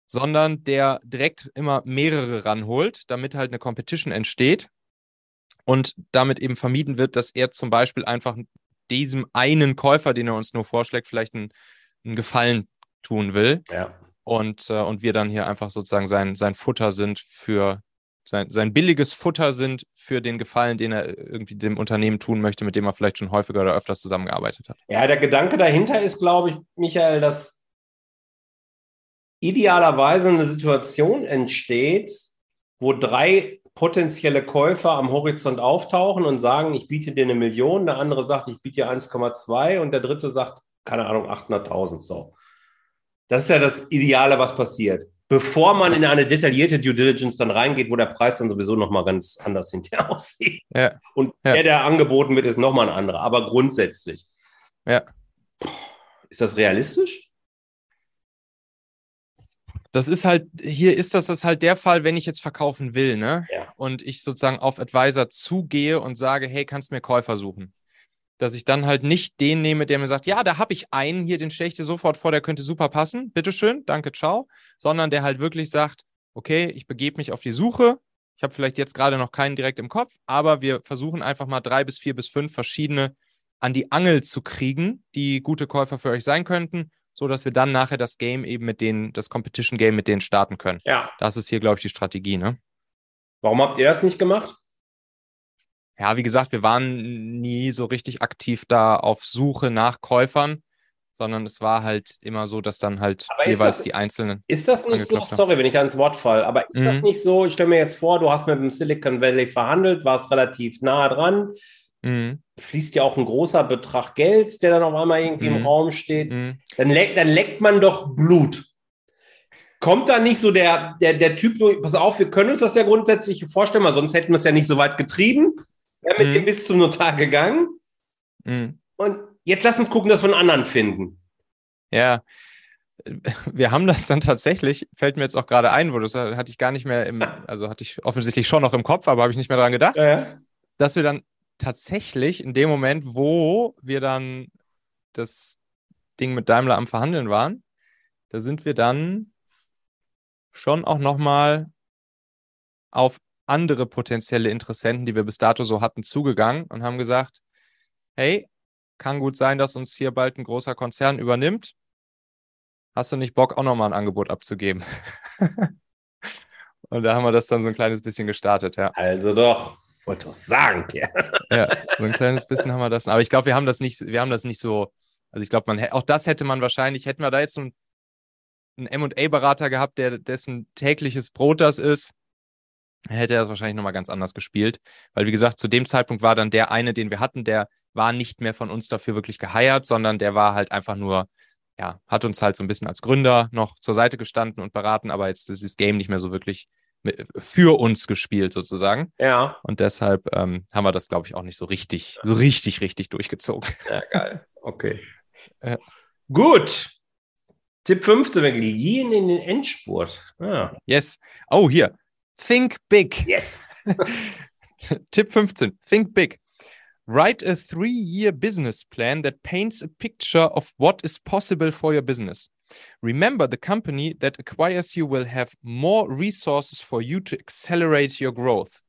sondern der direkt immer mehrere ranholt, damit halt eine Competition entsteht und damit eben vermieden wird, dass er zum Beispiel einfach diesem einen Käufer, den er uns nur vorschlägt, vielleicht einen, einen Gefallen tun will ja. und, äh, und wir dann hier einfach sozusagen sein, sein Futter sind für sein, sein billiges Futter sind für den Gefallen, den er irgendwie dem Unternehmen tun möchte, mit dem er vielleicht schon häufiger oder öfters zusammengearbeitet hat. Ja, der Gedanke dahinter ist, glaube ich, Michael, dass idealerweise eine Situation entsteht, wo drei potenzielle Käufer am Horizont auftauchen und sagen, ich biete dir eine Million, der andere sagt, ich biete dir 1,2 und der dritte sagt, keine Ahnung, 800.000. So. Das ist ja das Ideale, was passiert. Bevor man in eine detaillierte Due Diligence dann reingeht, wo der Preis dann sowieso nochmal ganz anders hinterher aussieht. Ja. Und Ja. der, der angeboten wird, ist nochmal ein anderer. Aber grundsätzlich. Ja. Ist das realistisch? Das ist halt, hier ist das, das halt der Fall, wenn ich jetzt verkaufen will, ne? Ja. Und ich sozusagen auf Advisor zugehe und sage, hey, kannst du mir Käufer suchen? dass ich dann halt nicht den nehme, der mir sagt, ja, da habe ich einen hier, den stelle ich dir sofort vor, der könnte super passen, bitteschön, danke, ciao, sondern der halt wirklich sagt, okay, ich begebe mich auf die Suche, ich habe vielleicht jetzt gerade noch keinen direkt im Kopf, aber wir versuchen einfach mal drei bis vier bis fünf verschiedene an die Angel zu kriegen, die gute Käufer für euch sein könnten, so dass wir dann nachher das Game eben mit denen, das Competition Game mit denen starten können. Ja. Das ist hier, glaube ich, die Strategie, ne? Warum habt ihr das nicht gemacht? Ja, wie gesagt, wir waren nie so richtig aktiv da auf Suche nach Käufern, sondern es war halt immer so, dass dann halt jeweils das, die einzelnen. Ist das nicht so, sorry, wenn ich ans Wort falle, aber ist mhm. das nicht so, ich stelle mir jetzt vor, du hast mit dem Silicon Valley verhandelt, warst relativ nah dran, Mhm. Fließt ja auch ein großer Betrag Geld, der dann auf einmal irgendwie mhm. im Raum steht. Mhm. Dann, leck, dann leckt man doch Blut. Kommt da nicht so der, der, der Typ, pass auf, wir können uns das ja grundsätzlich vorstellen, weil sonst hätten wir es ja nicht so weit getrieben. Wäre mit mhm. dem bis zum Notar gegangen. Mhm. Und jetzt lass uns gucken, dass wir einen anderen finden. Ja, wir haben das dann tatsächlich, fällt mir jetzt auch gerade ein, wo das hatte ich gar nicht mehr im, also hatte ich offensichtlich schon noch im Kopf, aber habe ich nicht mehr dran gedacht, ja, ja. dass wir dann tatsächlich in dem Moment, wo wir dann das Ding mit Daimler am Verhandeln waren, da sind wir dann schon auch nochmal auf andere potenzielle Interessenten, die wir bis dato so hatten, zugegangen und haben gesagt, hey, kann gut sein, dass uns hier bald ein großer Konzern übernimmt. Hast du nicht Bock, auch nochmal ein Angebot abzugeben? und da haben wir das dann so ein kleines bisschen gestartet, ja. Also doch wollte doch sagen, ja. ja, so ein kleines bisschen haben wir das. Aber ich glaube, wir haben das nicht, wir haben das nicht so. Also ich glaube, man auch das hätte man wahrscheinlich, hätten wir da jetzt so einen, einen MA-Berater gehabt, der dessen tägliches Brot das ist, hätte er das wahrscheinlich nochmal ganz anders gespielt. Weil, wie gesagt, zu dem Zeitpunkt war dann der eine, den wir hatten, der war nicht mehr von uns dafür wirklich geheiert, sondern der war halt einfach nur, ja, hat uns halt so ein bisschen als Gründer noch zur Seite gestanden und beraten, aber jetzt ist das Game nicht mehr so wirklich für uns gespielt sozusagen. Ja. Und deshalb ähm, haben wir das, glaube ich, auch nicht so richtig, so richtig, richtig durchgezogen. Ja, geil. Okay. Äh, Gut. Tipp 15, wir gehen in den Endspurt. Ah. Yes. Oh, hier. Think big. Yes. Tipp 15. Think big. Write a three-year business plan that paints a picture of what is possible for your business. Remember, the company that acquires you will have more resources for you to accelerate your growth.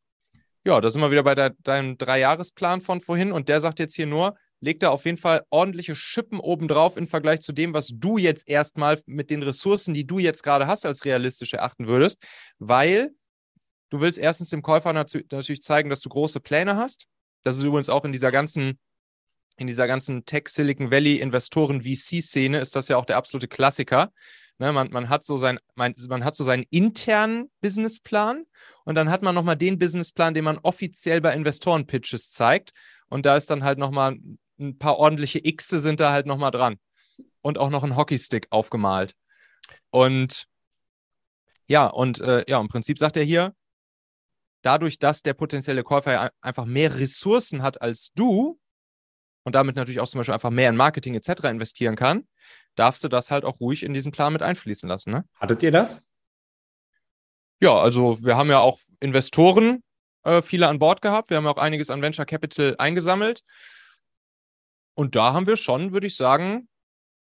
Ja, da sind wir wieder bei de deinem Dreijahresplan von vorhin und der sagt jetzt hier nur, leg da auf jeden Fall ordentliche Schippen obendrauf im Vergleich zu dem, was du jetzt erstmal mit den Ressourcen, die du jetzt gerade hast, als realistisch erachten würdest, weil du willst erstens dem Käufer natürlich zeigen, dass du große Pläne hast. Das ist übrigens auch in dieser ganzen in dieser ganzen Tech Silicon Valley Investoren VC-Szene ist das ja auch der absolute Klassiker. Ne, man, man, hat so sein, man, man hat so seinen internen Businessplan und dann hat man nochmal den Businessplan, den man offiziell bei Investoren-Pitches zeigt. Und da ist dann halt nochmal ein paar ordentliche Xe sind da halt nochmal dran. Und auch noch ein Hockeystick aufgemalt. Und ja, und äh, ja, im Prinzip sagt er hier, dadurch, dass der potenzielle Käufer einfach mehr Ressourcen hat als du, und damit natürlich auch zum Beispiel einfach mehr in Marketing etc. investieren kann, darfst du das halt auch ruhig in diesen Plan mit einfließen lassen. Ne? Hattet ihr das? Ja, also wir haben ja auch Investoren äh, viele an Bord gehabt. Wir haben ja auch einiges an Venture Capital eingesammelt. Und da haben wir schon, würde ich sagen,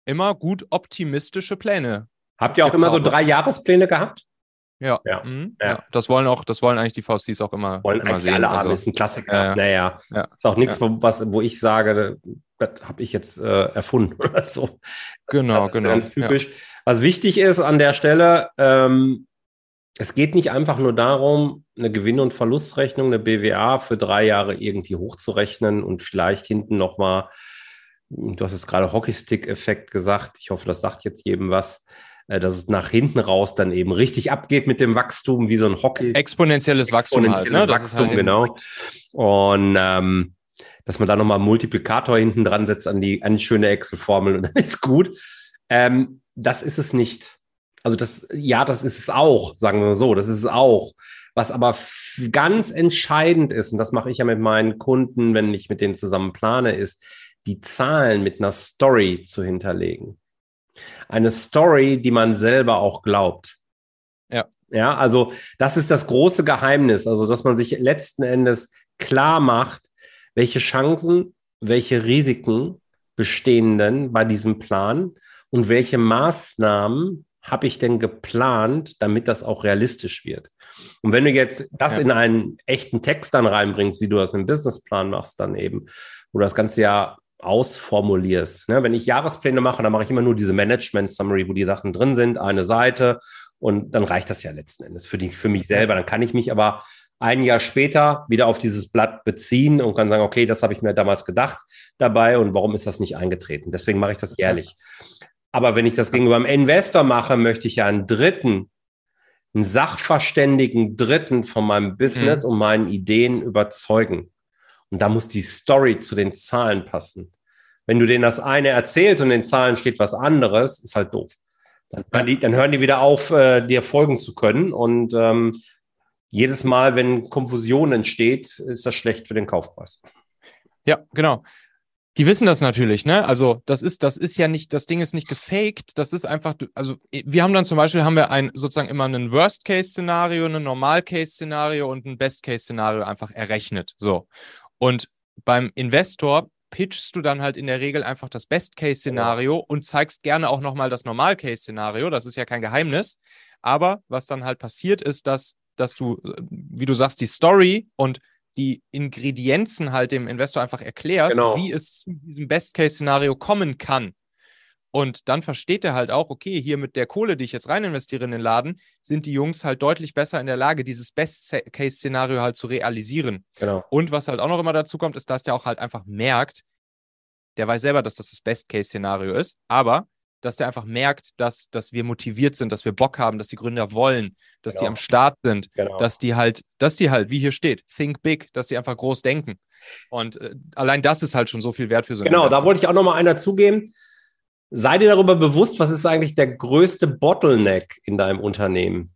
immer gut optimistische Pläne. Habt ihr auch immer so drei Jahrespläne gehabt? Ja. Ja. Mhm. ja. ja. Das wollen auch, das wollen eigentlich die VCs auch immer, wollen immer eigentlich sehen. Alle haben, also, ist ein Klassiker. Äh, naja. Ja. Ist auch nichts, wo, was, wo ich sage, das habe ich jetzt äh, erfunden oder so. Genau, genau. Ganz typisch. Was wichtig ist an der Stelle, ähm, es geht nicht einfach nur darum, eine Gewinn- und Verlustrechnung, eine BWA für drei Jahre irgendwie hochzurechnen und vielleicht hinten nochmal, du hast es gerade Hockeystick-Effekt gesagt, ich hoffe, das sagt jetzt jedem was, äh, dass es nach hinten raus dann eben richtig abgeht mit dem Wachstum, wie so ein Hockey. Exponentielles Wachstum Exponentielles halt, ne? Wachstum, halt genau. Und ähm, dass man da nochmal einen Multiplikator hinten dran setzt an die, an die schöne Excel-Formel und dann ist gut. Ähm, das ist es nicht. Also das, ja, das ist es auch, sagen wir so, das ist es auch. Was aber ganz entscheidend ist, und das mache ich ja mit meinen Kunden, wenn ich mit denen zusammen plane, ist, die Zahlen mit einer Story zu hinterlegen eine Story, die man selber auch glaubt. Ja. Ja, also das ist das große Geheimnis, also dass man sich letzten Endes klar macht, welche Chancen welche Risiken bestehen denn bei diesem Plan und welche Maßnahmen habe ich denn geplant, damit das auch realistisch wird? Und wenn du jetzt das ja. in einen echten Text dann reinbringst, wie du das im Businessplan machst, dann eben, wo du das Ganze ja ausformulierst. Ne? Wenn ich Jahrespläne mache, dann mache ich immer nur diese Management Summary, wo die Sachen drin sind, eine Seite und dann reicht das ja letzten Endes für, die, für mich selber. Dann kann ich mich aber ein Jahr später wieder auf dieses Blatt beziehen und kann sagen, okay, das habe ich mir damals gedacht dabei und warum ist das nicht eingetreten? Deswegen mache ich das jährlich. Aber wenn ich das gegenüber einem Investor mache, möchte ich ja einen Dritten, einen sachverständigen Dritten von meinem Business mhm. und meinen Ideen überzeugen. Und da muss die Story zu den Zahlen passen. Wenn du denen das eine erzählst und in den Zahlen steht was anderes, ist halt doof. Dann, hören die, dann hören die wieder auf, äh, dir folgen zu können. Und ähm, jedes Mal, wenn Konfusion entsteht, ist das schlecht für den Kaufpreis. Ja, genau. Die wissen das natürlich, ne? Also das ist, das ist ja nicht, das Ding ist nicht gefaked, das ist einfach, also wir haben dann zum Beispiel, haben wir ein sozusagen immer ein Worst-Case-Szenario, ein Normal-Case-Szenario und ein Best-Case-Szenario einfach errechnet. So. Und beim Investor pitchst du dann halt in der Regel einfach das Best-Case-Szenario ja. und zeigst gerne auch nochmal das Normal-Case-Szenario. Das ist ja kein Geheimnis. Aber was dann halt passiert ist, dass, dass du, wie du sagst, die Story und die Ingredienzen halt dem Investor einfach erklärst, genau. wie es zu diesem Best-Case-Szenario kommen kann. Und dann versteht er halt auch, okay, hier mit der Kohle, die ich jetzt rein investiere in den Laden, sind die Jungs halt deutlich besser in der Lage, dieses Best-Case-Szenario halt zu realisieren. Genau. Und was halt auch noch immer dazu kommt, ist, dass der auch halt einfach merkt, der weiß selber, dass das das Best-Case-Szenario ist, aber dass der einfach merkt, dass, dass wir motiviert sind, dass wir Bock haben, dass die Gründer wollen, dass genau. die am Start sind, genau. dass die halt, dass die halt, wie hier steht, think big, dass die einfach groß denken. Und äh, allein das ist halt schon so viel wert für so Genau, Investor. da wollte ich auch nochmal einer zugeben. Sei dir darüber bewusst, was ist eigentlich der größte Bottleneck in deinem Unternehmen?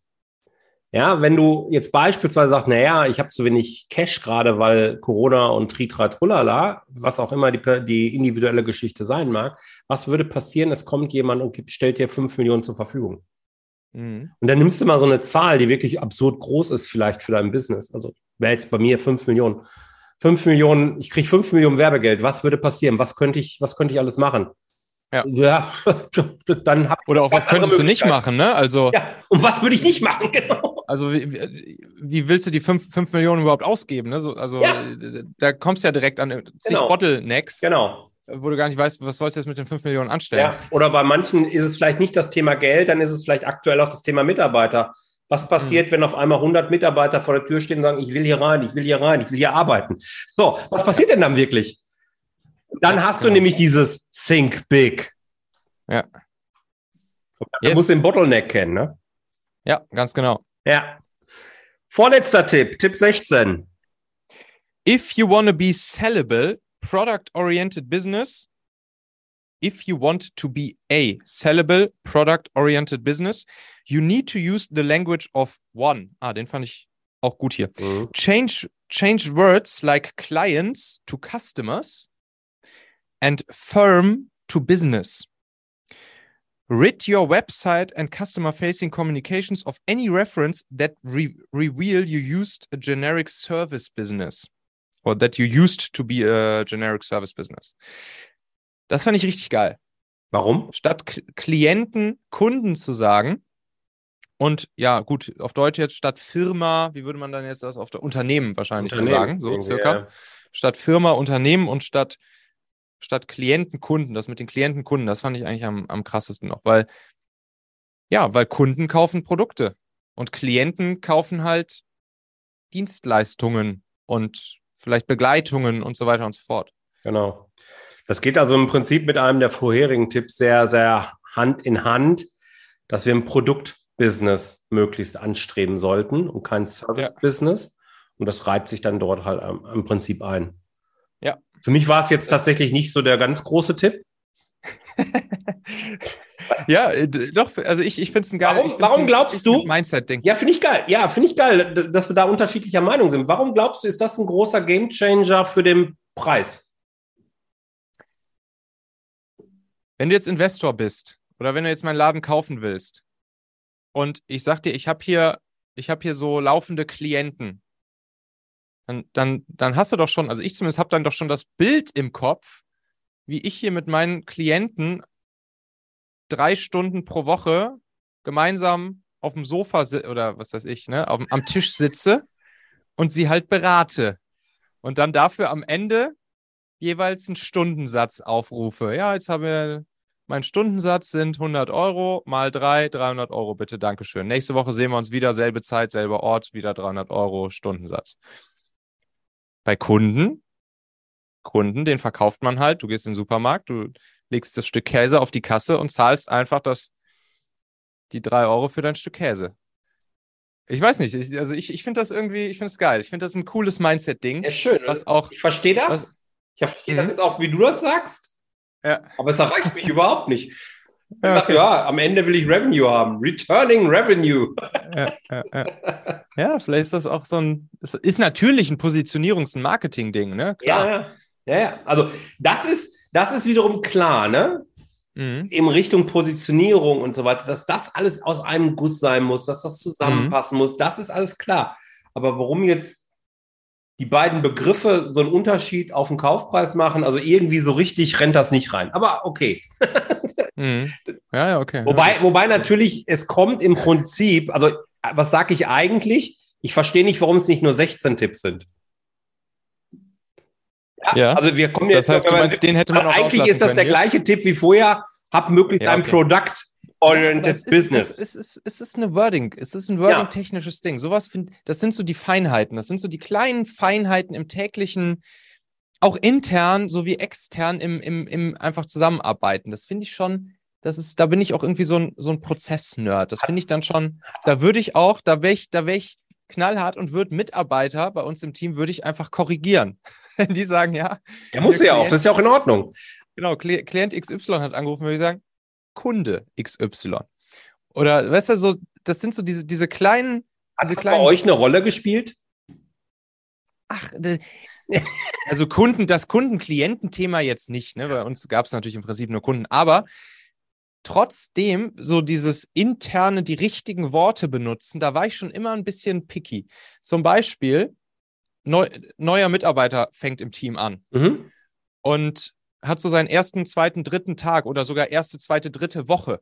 Ja, wenn du jetzt beispielsweise sagst, naja, ich habe zu wenig Cash gerade, weil Corona und Tritra Trullala, was auch immer die, die individuelle Geschichte sein mag, was würde passieren? Es kommt jemand und gibt, stellt dir fünf Millionen zur Verfügung. Mhm. Und dann nimmst du mal so eine Zahl, die wirklich absurd groß ist, vielleicht für dein Business. Also wäre jetzt bei mir fünf Millionen. Fünf Millionen, ich kriege fünf Millionen Werbegeld. Was würde passieren? Was könnte ich, was könnte ich alles machen? Ja. ja dann hab Oder auch was könntest du nicht machen, ne? Also. Ja, und was würde ich nicht machen, genau. Also, wie, wie willst du die 5 Millionen überhaupt ausgeben, ne? So, also, ja. da kommst du ja direkt an zig genau. Bottlenecks. Genau. Wo du gar nicht weißt, was sollst du jetzt mit den 5 Millionen anstellen? Ja, oder bei manchen ist es vielleicht nicht das Thema Geld, dann ist es vielleicht aktuell auch das Thema Mitarbeiter. Was passiert, mhm. wenn auf einmal 100 Mitarbeiter vor der Tür stehen und sagen, ich will hier rein, ich will hier rein, ich will hier arbeiten? So, was passiert denn dann wirklich? Dann hast du genau. nämlich dieses Think Big. Ja. Du yes. musst den Bottleneck kennen, ne? Ja, ganz genau. Ja. Vorletzter Tipp, Tipp 16. If you want to be sellable, product-oriented business, if you want to be a sellable, product-oriented business, you need to use the language of one. Ah, den fand ich auch gut hier. Mhm. Change, change words like clients to customers and firm to business. Rid your website and customer facing communications of any reference that re reveal you used a generic service business or that you used to be a generic service business. Das fand ich richtig geil. Warum? Statt K Klienten, Kunden zu sagen, und ja, gut, auf Deutsch jetzt statt Firma, wie würde man dann jetzt das auf der Unternehmen wahrscheinlich Unternehmen, zu sagen, so circa. Ja. Statt Firma, Unternehmen und statt statt Klienten, Kunden. Das mit den Klienten, Kunden, das fand ich eigentlich am, am krassesten noch, weil, ja, weil Kunden kaufen Produkte und Klienten kaufen halt Dienstleistungen und vielleicht Begleitungen und so weiter und so fort. Genau. Das geht also im Prinzip mit einem der vorherigen Tipps sehr, sehr Hand in Hand, dass wir ein Produktbusiness möglichst anstreben sollten und kein Service-Business. Ja. Und das reiht sich dann dort halt im Prinzip ein. Ja. Für mich war es jetzt tatsächlich nicht so der ganz große Tipp. ja, äh, doch, also ich, ich finde es ein geil. Warum, warum ein, glaubst du? Mindset-Ding. Ja, finde ich geil. Ja, finde ich geil, dass wir da unterschiedlicher Meinung sind. Warum glaubst du, ist das ein großer Gamechanger für den Preis? Wenn du jetzt Investor bist oder wenn du jetzt meinen Laden kaufen willst und ich sag dir, ich habe hier, ich habe hier so laufende Klienten dann, dann, dann hast du doch schon, also ich zumindest habe dann doch schon das Bild im Kopf, wie ich hier mit meinen Klienten drei Stunden pro Woche gemeinsam auf dem Sofa oder was weiß ich, ne, auf, am Tisch sitze und sie halt berate. Und dann dafür am Ende jeweils einen Stundensatz aufrufe. Ja, jetzt haben wir, mein Stundensatz sind 100 Euro mal drei, 300 Euro bitte, Dankeschön. Nächste Woche sehen wir uns wieder, selbe Zeit, selber Ort, wieder 300 Euro Stundensatz. Bei Kunden, Kunden, den verkauft man halt, du gehst in den Supermarkt, du legst das Stück Käse auf die Kasse und zahlst einfach das, die drei Euro für dein Stück Käse. Ich weiß nicht, ich, also ich, ich finde das irgendwie, ich finde es geil. Ich finde das ein cooles Mindset-Ding. Ja, schön. Was auch, ich verstehe das. Was, ich verstehe das mhm. jetzt auch, wie du das sagst. Ja. Aber es erreicht mich überhaupt nicht. Ja, okay. ja, am Ende will ich Revenue haben. Returning Revenue. Ja, ja, ja. vielleicht ist das auch so ein, ist natürlich ein Positionierungs- und Marketing-Ding, ne? Klar. Ja, ja, ja. Also das ist, das ist wiederum klar, ne? Mhm. In Richtung Positionierung und so weiter, dass das alles aus einem Guss sein muss, dass das zusammenpassen mhm. muss, das ist alles klar. Aber warum jetzt die beiden Begriffe so einen Unterschied auf den Kaufpreis machen, also irgendwie so richtig rennt das nicht rein. Aber okay. mhm. Ja, ja, okay. Wobei, wobei natürlich, es kommt im Prinzip, also was sage ich eigentlich? Ich verstehe nicht, warum es nicht nur 16 Tipps sind. Ja, ja. Also wir kommen jetzt. Das heißt, du meinst, den hätte man auch Eigentlich ist das können, der gleiche Tipp wie vorher. Hab möglichst ja, okay. ein Product oriented es Business. Ist, es, ist, es ist eine Wording, es ist ein Wording-technisches Ding. Sowas find, das sind so die Feinheiten, das sind so die kleinen Feinheiten im täglichen, auch intern sowie extern im, im, im einfach zusammenarbeiten. Das finde ich schon, das ist, da bin ich auch irgendwie so ein, so ein Prozess-Nerd. Das finde ich dann schon, da würde ich auch, da wäre ich, da wäre ich knallhart und würde Mitarbeiter bei uns im Team, würde ich einfach korrigieren. Wenn die sagen, ja. Ja, muss ja auch, das ist ja auch in Ordnung. Genau, Klient XY hat angerufen, würde ich sagen, Kunde XY. Oder, weißt du, so, das sind so diese, diese kleinen. Hat diese das kleinen, bei euch eine Rolle gespielt? Ach, also Kunden, das Kunden-Klienten-Thema jetzt nicht. Ne? Bei uns gab es natürlich im Prinzip nur Kunden, aber trotzdem so dieses interne, die richtigen Worte benutzen, da war ich schon immer ein bisschen picky. Zum Beispiel, neu, neuer Mitarbeiter fängt im Team an mhm. und hat so seinen ersten, zweiten, dritten Tag oder sogar erste, zweite, dritte Woche.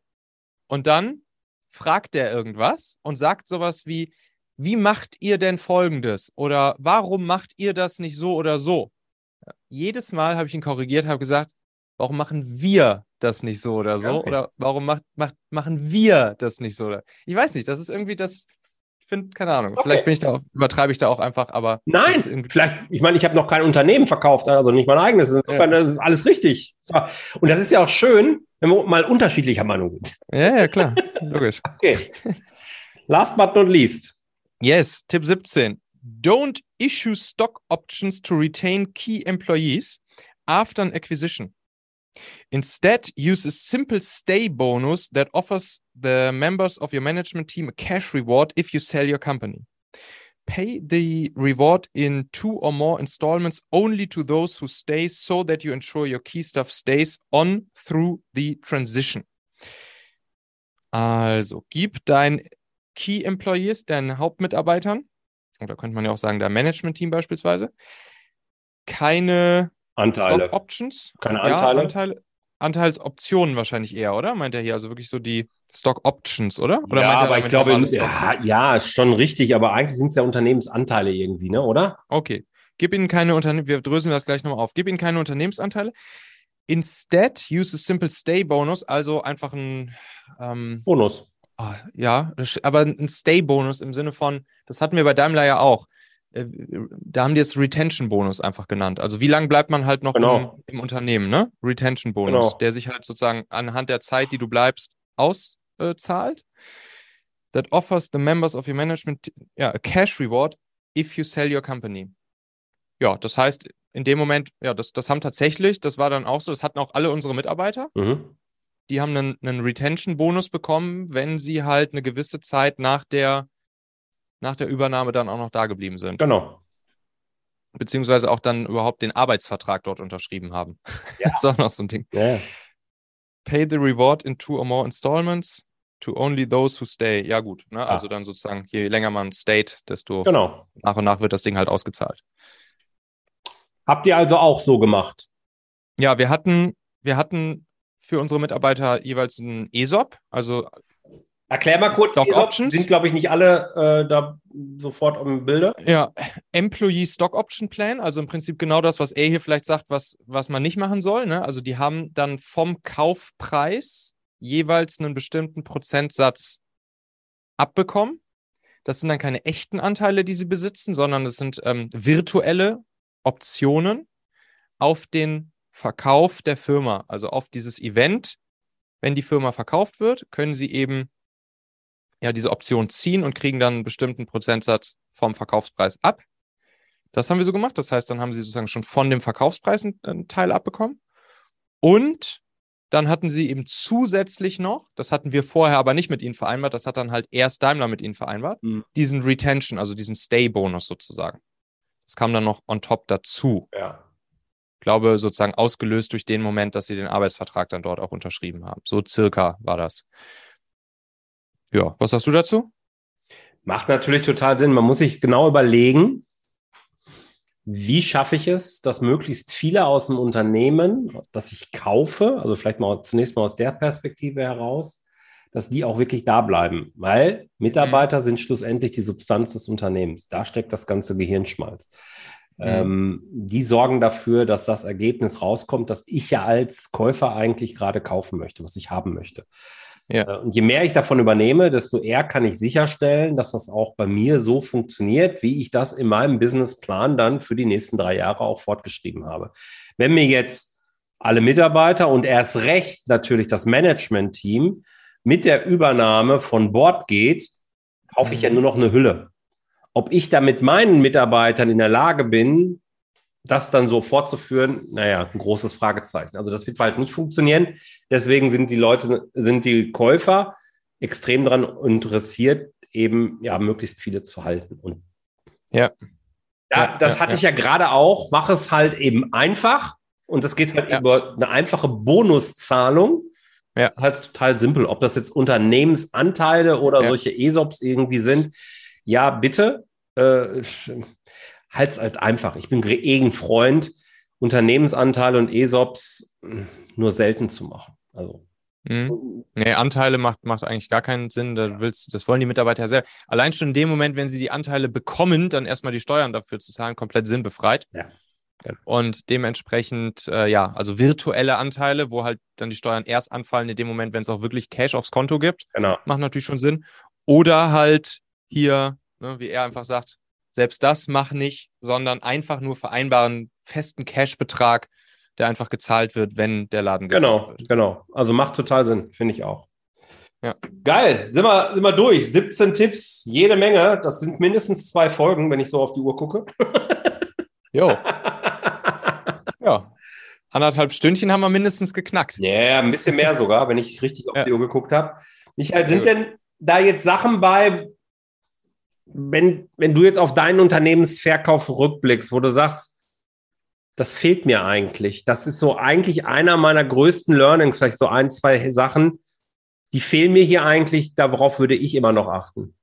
Und dann fragt der irgendwas und sagt sowas wie, wie macht ihr denn Folgendes? Oder warum macht ihr das nicht so oder so? Jedes Mal habe ich ihn korrigiert, habe gesagt, warum machen wir das nicht so oder so? Okay. Oder warum macht, macht, machen wir das nicht so? Ich weiß nicht, das ist irgendwie das, ich finde, keine Ahnung, okay. vielleicht bin ich da auch, übertreibe ich da auch einfach, aber. Nein, vielleicht, ich meine, ich habe noch kein Unternehmen verkauft, also nicht mein eigenes. Insofern ja. alles richtig. Und das ist ja auch schön, wenn wir mal unterschiedlicher Meinung sind. Ja, ja, klar, logisch. Okay. Last but not least. Yes, Tipp 17. Don't issue stock options to retain key employees after an acquisition. Instead, use a simple stay bonus that offers the members of your management team a cash reward if you sell your company. Pay the reward in two or more installments only to those who stay so that you ensure your key stuff stays on through the transition. Also, gib dein Key Employees, deinen Hauptmitarbeitern, oder könnte man ja auch sagen, dein Management-Team beispielsweise, keine Anteile. Stock Options. Keine Anteile. Ja, Anteile. Anteilsoptionen wahrscheinlich eher, oder? Meint er hier also wirklich so die Stock Options, oder? oder ja, aber ich glaube, ja, ja, schon richtig, aber eigentlich sind es ja Unternehmensanteile irgendwie, ne, oder? Okay. Gib ihnen keine Unternehmen, wir dröseln das gleich nochmal auf. Gib ihnen keine Unternehmensanteile. Instead, use a simple stay bonus, also einfach ein ähm, Bonus. Oh, ja, aber ein Stay-Bonus im Sinne von, das hatten wir bei Daimler ja auch. Äh, da haben die es Retention-Bonus einfach genannt. Also wie lange bleibt man halt noch genau. im, im, Unternehmen, ne? Retention-Bonus, genau. der sich halt sozusagen anhand der Zeit, die du bleibst, auszahlt. That offers the members of your management ja, a cash reward if you sell your company. Ja, das heißt, in dem Moment, ja, das, das haben tatsächlich, das war dann auch so, das hatten auch alle unsere Mitarbeiter. Mhm. Die haben einen, einen Retention-Bonus bekommen, wenn sie halt eine gewisse Zeit nach der nach der Übernahme dann auch noch da geblieben sind. Genau. Beziehungsweise auch dann überhaupt den Arbeitsvertrag dort unterschrieben haben. Ja. das ist auch noch so ein Ding. Ja. Pay the reward in two or more installments to only those who stay. Ja, gut. Ne? Ah. Also dann sozusagen, je länger man stayt, desto genau. nach und nach wird das Ding halt ausgezahlt. Habt ihr also auch so gemacht? Ja, wir hatten, wir hatten für unsere Mitarbeiter jeweils ein ESOP, also Erklär mal kurz, Stock ESOP Options. sind, glaube ich, nicht alle äh, da sofort im Bilde. Ja, Employee Stock Option Plan, also im Prinzip genau das, was er hier vielleicht sagt, was, was man nicht machen soll. Ne? Also die haben dann vom Kaufpreis jeweils einen bestimmten Prozentsatz abbekommen. Das sind dann keine echten Anteile, die sie besitzen, sondern es sind ähm, virtuelle Optionen auf den Verkauf der Firma, also auf dieses Event. Wenn die Firma verkauft wird, können sie eben ja diese Option ziehen und kriegen dann einen bestimmten Prozentsatz vom Verkaufspreis ab. Das haben wir so gemacht. Das heißt, dann haben sie sozusagen schon von dem Verkaufspreis einen Teil abbekommen. Und dann hatten sie eben zusätzlich noch, das hatten wir vorher aber nicht mit ihnen vereinbart, das hat dann halt erst Daimler mit ihnen vereinbart, mhm. diesen Retention, also diesen Stay-Bonus sozusagen. Das kam dann noch on top dazu. Ja. Ich glaube, sozusagen ausgelöst durch den Moment, dass sie den Arbeitsvertrag dann dort auch unterschrieben haben. So circa war das. Ja, was sagst du dazu? Macht natürlich total Sinn. Man muss sich genau überlegen, wie schaffe ich es, dass möglichst viele aus dem Unternehmen, das ich kaufe, also vielleicht mal zunächst mal aus der Perspektive heraus, dass die auch wirklich da bleiben, weil Mitarbeiter mhm. sind schlussendlich die Substanz des Unternehmens. Da steckt das ganze Gehirnschmalz. Mhm. Ähm, die sorgen dafür, dass das Ergebnis rauskommt, das ich ja als Käufer eigentlich gerade kaufen möchte, was ich haben möchte. Ja. Äh, und je mehr ich davon übernehme, desto eher kann ich sicherstellen, dass das auch bei mir so funktioniert, wie ich das in meinem Businessplan dann für die nächsten drei Jahre auch fortgeschrieben habe. Wenn mir jetzt alle Mitarbeiter und erst recht natürlich das Management-Team mit der Übernahme von Bord geht, kaufe ich ja mhm. nur noch eine Hülle. Ob ich da mit meinen Mitarbeitern in der Lage bin, das dann so fortzuführen, naja, ein großes Fragezeichen. Also das wird halt nicht funktionieren. Deswegen sind die Leute, sind die Käufer extrem daran interessiert, eben ja möglichst viele zu halten. Und ja. ja das ja, hatte ja. ich ja gerade auch. Mach es halt eben einfach. Und das geht halt über eine einfache Bonuszahlung. Ja. Das ist halt total simpel. Ob das jetzt Unternehmensanteile oder solche ESOPs irgendwie sind. Ja, bitte. Äh, halt es halt einfach. Ich bin eh ein Freund, Unternehmensanteile und ESOPs hm, nur selten zu machen. Also. Mhm. Nee, Anteile macht, macht eigentlich gar keinen Sinn. Da willst, das wollen die Mitarbeiter ja sehr. Allein schon in dem Moment, wenn sie die Anteile bekommen, dann erstmal die Steuern dafür zu zahlen, komplett sinnbefreit. Ja. Und dementsprechend, äh, ja, also virtuelle Anteile, wo halt dann die Steuern erst anfallen, in dem Moment, wenn es auch wirklich Cash aufs Konto gibt. Genau. Macht natürlich schon Sinn. Oder halt hier, ne, wie er einfach sagt, selbst das mach nicht, sondern einfach nur vereinbaren festen Cash-Betrag, der einfach gezahlt wird, wenn der Laden genau, wird. Genau, genau. Also macht total Sinn, finde ich auch. Ja. Geil, sind wir, sind wir durch. 17 Tipps, jede Menge. Das sind mindestens zwei Folgen, wenn ich so auf die Uhr gucke. jo. ja. Anderthalb Stündchen haben wir mindestens geknackt. Ja, yeah, ein bisschen mehr sogar, wenn ich richtig auf ja. die Uhr geguckt habe. Michael, sind denn da jetzt Sachen bei, wenn, wenn du jetzt auf deinen Unternehmensverkauf rückblickst, wo du sagst, das fehlt mir eigentlich. Das ist so eigentlich einer meiner größten Learnings, vielleicht so ein, zwei Sachen, die fehlen mir hier eigentlich, darauf würde ich immer noch achten.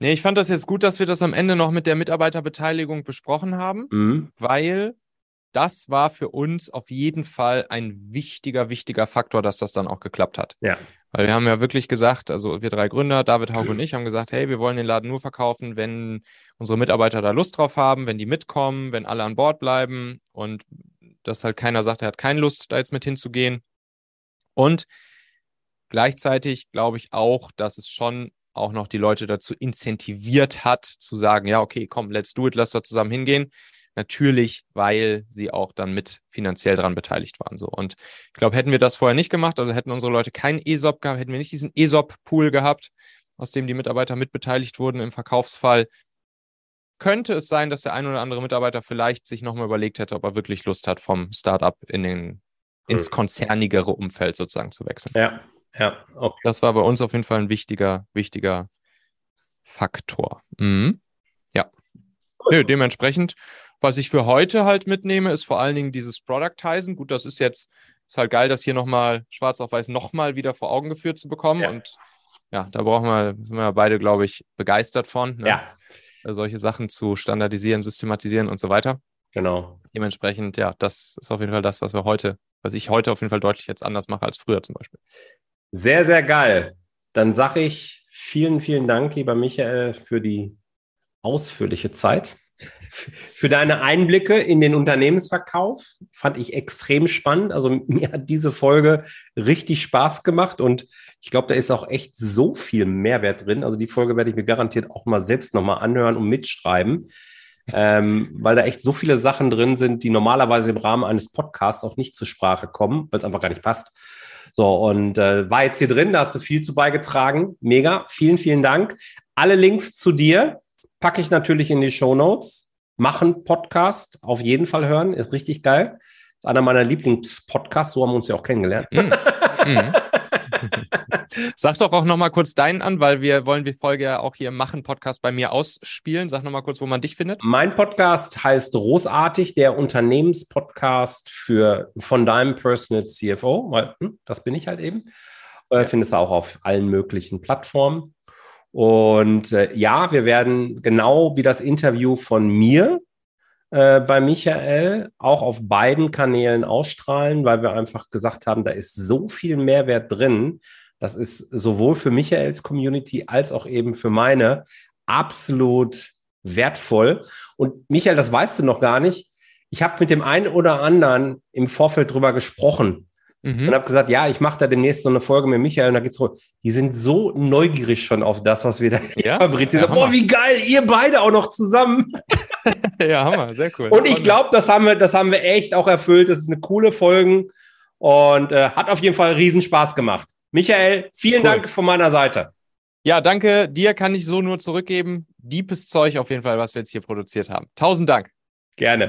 Nee, ich fand das jetzt gut, dass wir das am Ende noch mit der Mitarbeiterbeteiligung besprochen haben, mhm. weil das war für uns auf jeden Fall ein wichtiger, wichtiger Faktor, dass das dann auch geklappt hat. Ja. Weil wir haben ja wirklich gesagt, also wir drei Gründer, David, Haug und ich, haben gesagt, hey, wir wollen den Laden nur verkaufen, wenn unsere Mitarbeiter da Lust drauf haben, wenn die mitkommen, wenn alle an Bord bleiben und dass halt keiner sagt, er hat keine Lust, da jetzt mit hinzugehen. Und gleichzeitig glaube ich auch, dass es schon auch noch die Leute dazu incentiviert hat, zu sagen, ja, okay, komm, let's do it, lass da zusammen hingehen. Natürlich, weil sie auch dann mit finanziell daran beteiligt waren. So. Und ich glaube, hätten wir das vorher nicht gemacht, also hätten unsere Leute keinen ESOP gehabt, hätten wir nicht diesen ESOP-Pool gehabt, aus dem die Mitarbeiter mitbeteiligt wurden im Verkaufsfall, könnte es sein, dass der ein oder andere Mitarbeiter vielleicht sich nochmal überlegt hätte, ob er wirklich Lust hat, vom Startup in den, ins hm. konzernigere Umfeld sozusagen zu wechseln. Ja, ja. Okay. Das war bei uns auf jeden Fall ein wichtiger, wichtiger Faktor. Mhm. Ja. Nö, dementsprechend was ich für heute halt mitnehme, ist vor allen Dingen dieses Productizen. Gut, das ist jetzt ist halt geil, das hier nochmal schwarz auf weiß nochmal wieder vor Augen geführt zu bekommen. Ja. Und ja, da brauchen wir, sind wir beide, glaube ich, begeistert von. Ne? Ja. Solche Sachen zu standardisieren, systematisieren und so weiter. Genau. Dementsprechend, ja, das ist auf jeden Fall das, was wir heute, was ich heute auf jeden Fall deutlich jetzt anders mache als früher zum Beispiel. Sehr, sehr geil. Dann sage ich vielen, vielen Dank, lieber Michael, für die ausführliche Zeit. Für deine Einblicke in den Unternehmensverkauf fand ich extrem spannend. Also mir hat diese Folge richtig Spaß gemacht und ich glaube, da ist auch echt so viel Mehrwert drin. Also die Folge werde ich mir garantiert auch mal selbst nochmal anhören und mitschreiben, ähm, weil da echt so viele Sachen drin sind, die normalerweise im Rahmen eines Podcasts auch nicht zur Sprache kommen, weil es einfach gar nicht passt. So, und äh, war jetzt hier drin, da hast du viel zu beigetragen. Mega, vielen, vielen Dank. Alle Links zu dir packe ich natürlich in die Show Notes. Machen Podcast, auf jeden Fall hören, ist richtig geil. Ist einer meiner Lieblingspodcasts, so haben wir uns ja auch kennengelernt. Mm. Mm. Sag doch auch nochmal kurz deinen an, weil wir wollen die Folge ja auch hier machen, Podcast bei mir ausspielen. Sag nochmal kurz, wo man dich findet. Mein Podcast heißt Großartig, der Unternehmenspodcast für von deinem Personal CFO, weil hm, das bin ich halt eben. Äh. Findest du auch auf allen möglichen Plattformen. Und äh, ja, wir werden genau wie das Interview von mir äh, bei Michael auch auf beiden Kanälen ausstrahlen, weil wir einfach gesagt haben, da ist so viel Mehrwert drin. Das ist sowohl für Michaels Community als auch eben für meine absolut wertvoll. Und Michael, das weißt du noch gar nicht. Ich habe mit dem einen oder anderen im Vorfeld drüber gesprochen, Mhm. Und habe gesagt, ja, ich mache da demnächst so eine Folge mit Michael und da geht's rum. Die sind so neugierig schon auf das, was wir da ja? fabrizieren. Ja, Boah, wie geil, ihr beide auch noch zusammen. ja, Hammer, sehr cool. Und ich glaube, das haben wir, das haben wir echt auch erfüllt. Das ist eine coole Folge und äh, hat auf jeden Fall riesen Spaß gemacht. Michael, vielen cool. Dank von meiner Seite. Ja, danke. Dir kann ich so nur zurückgeben. Deepes Zeug auf jeden Fall, was wir jetzt hier produziert haben. Tausend Dank. Gerne.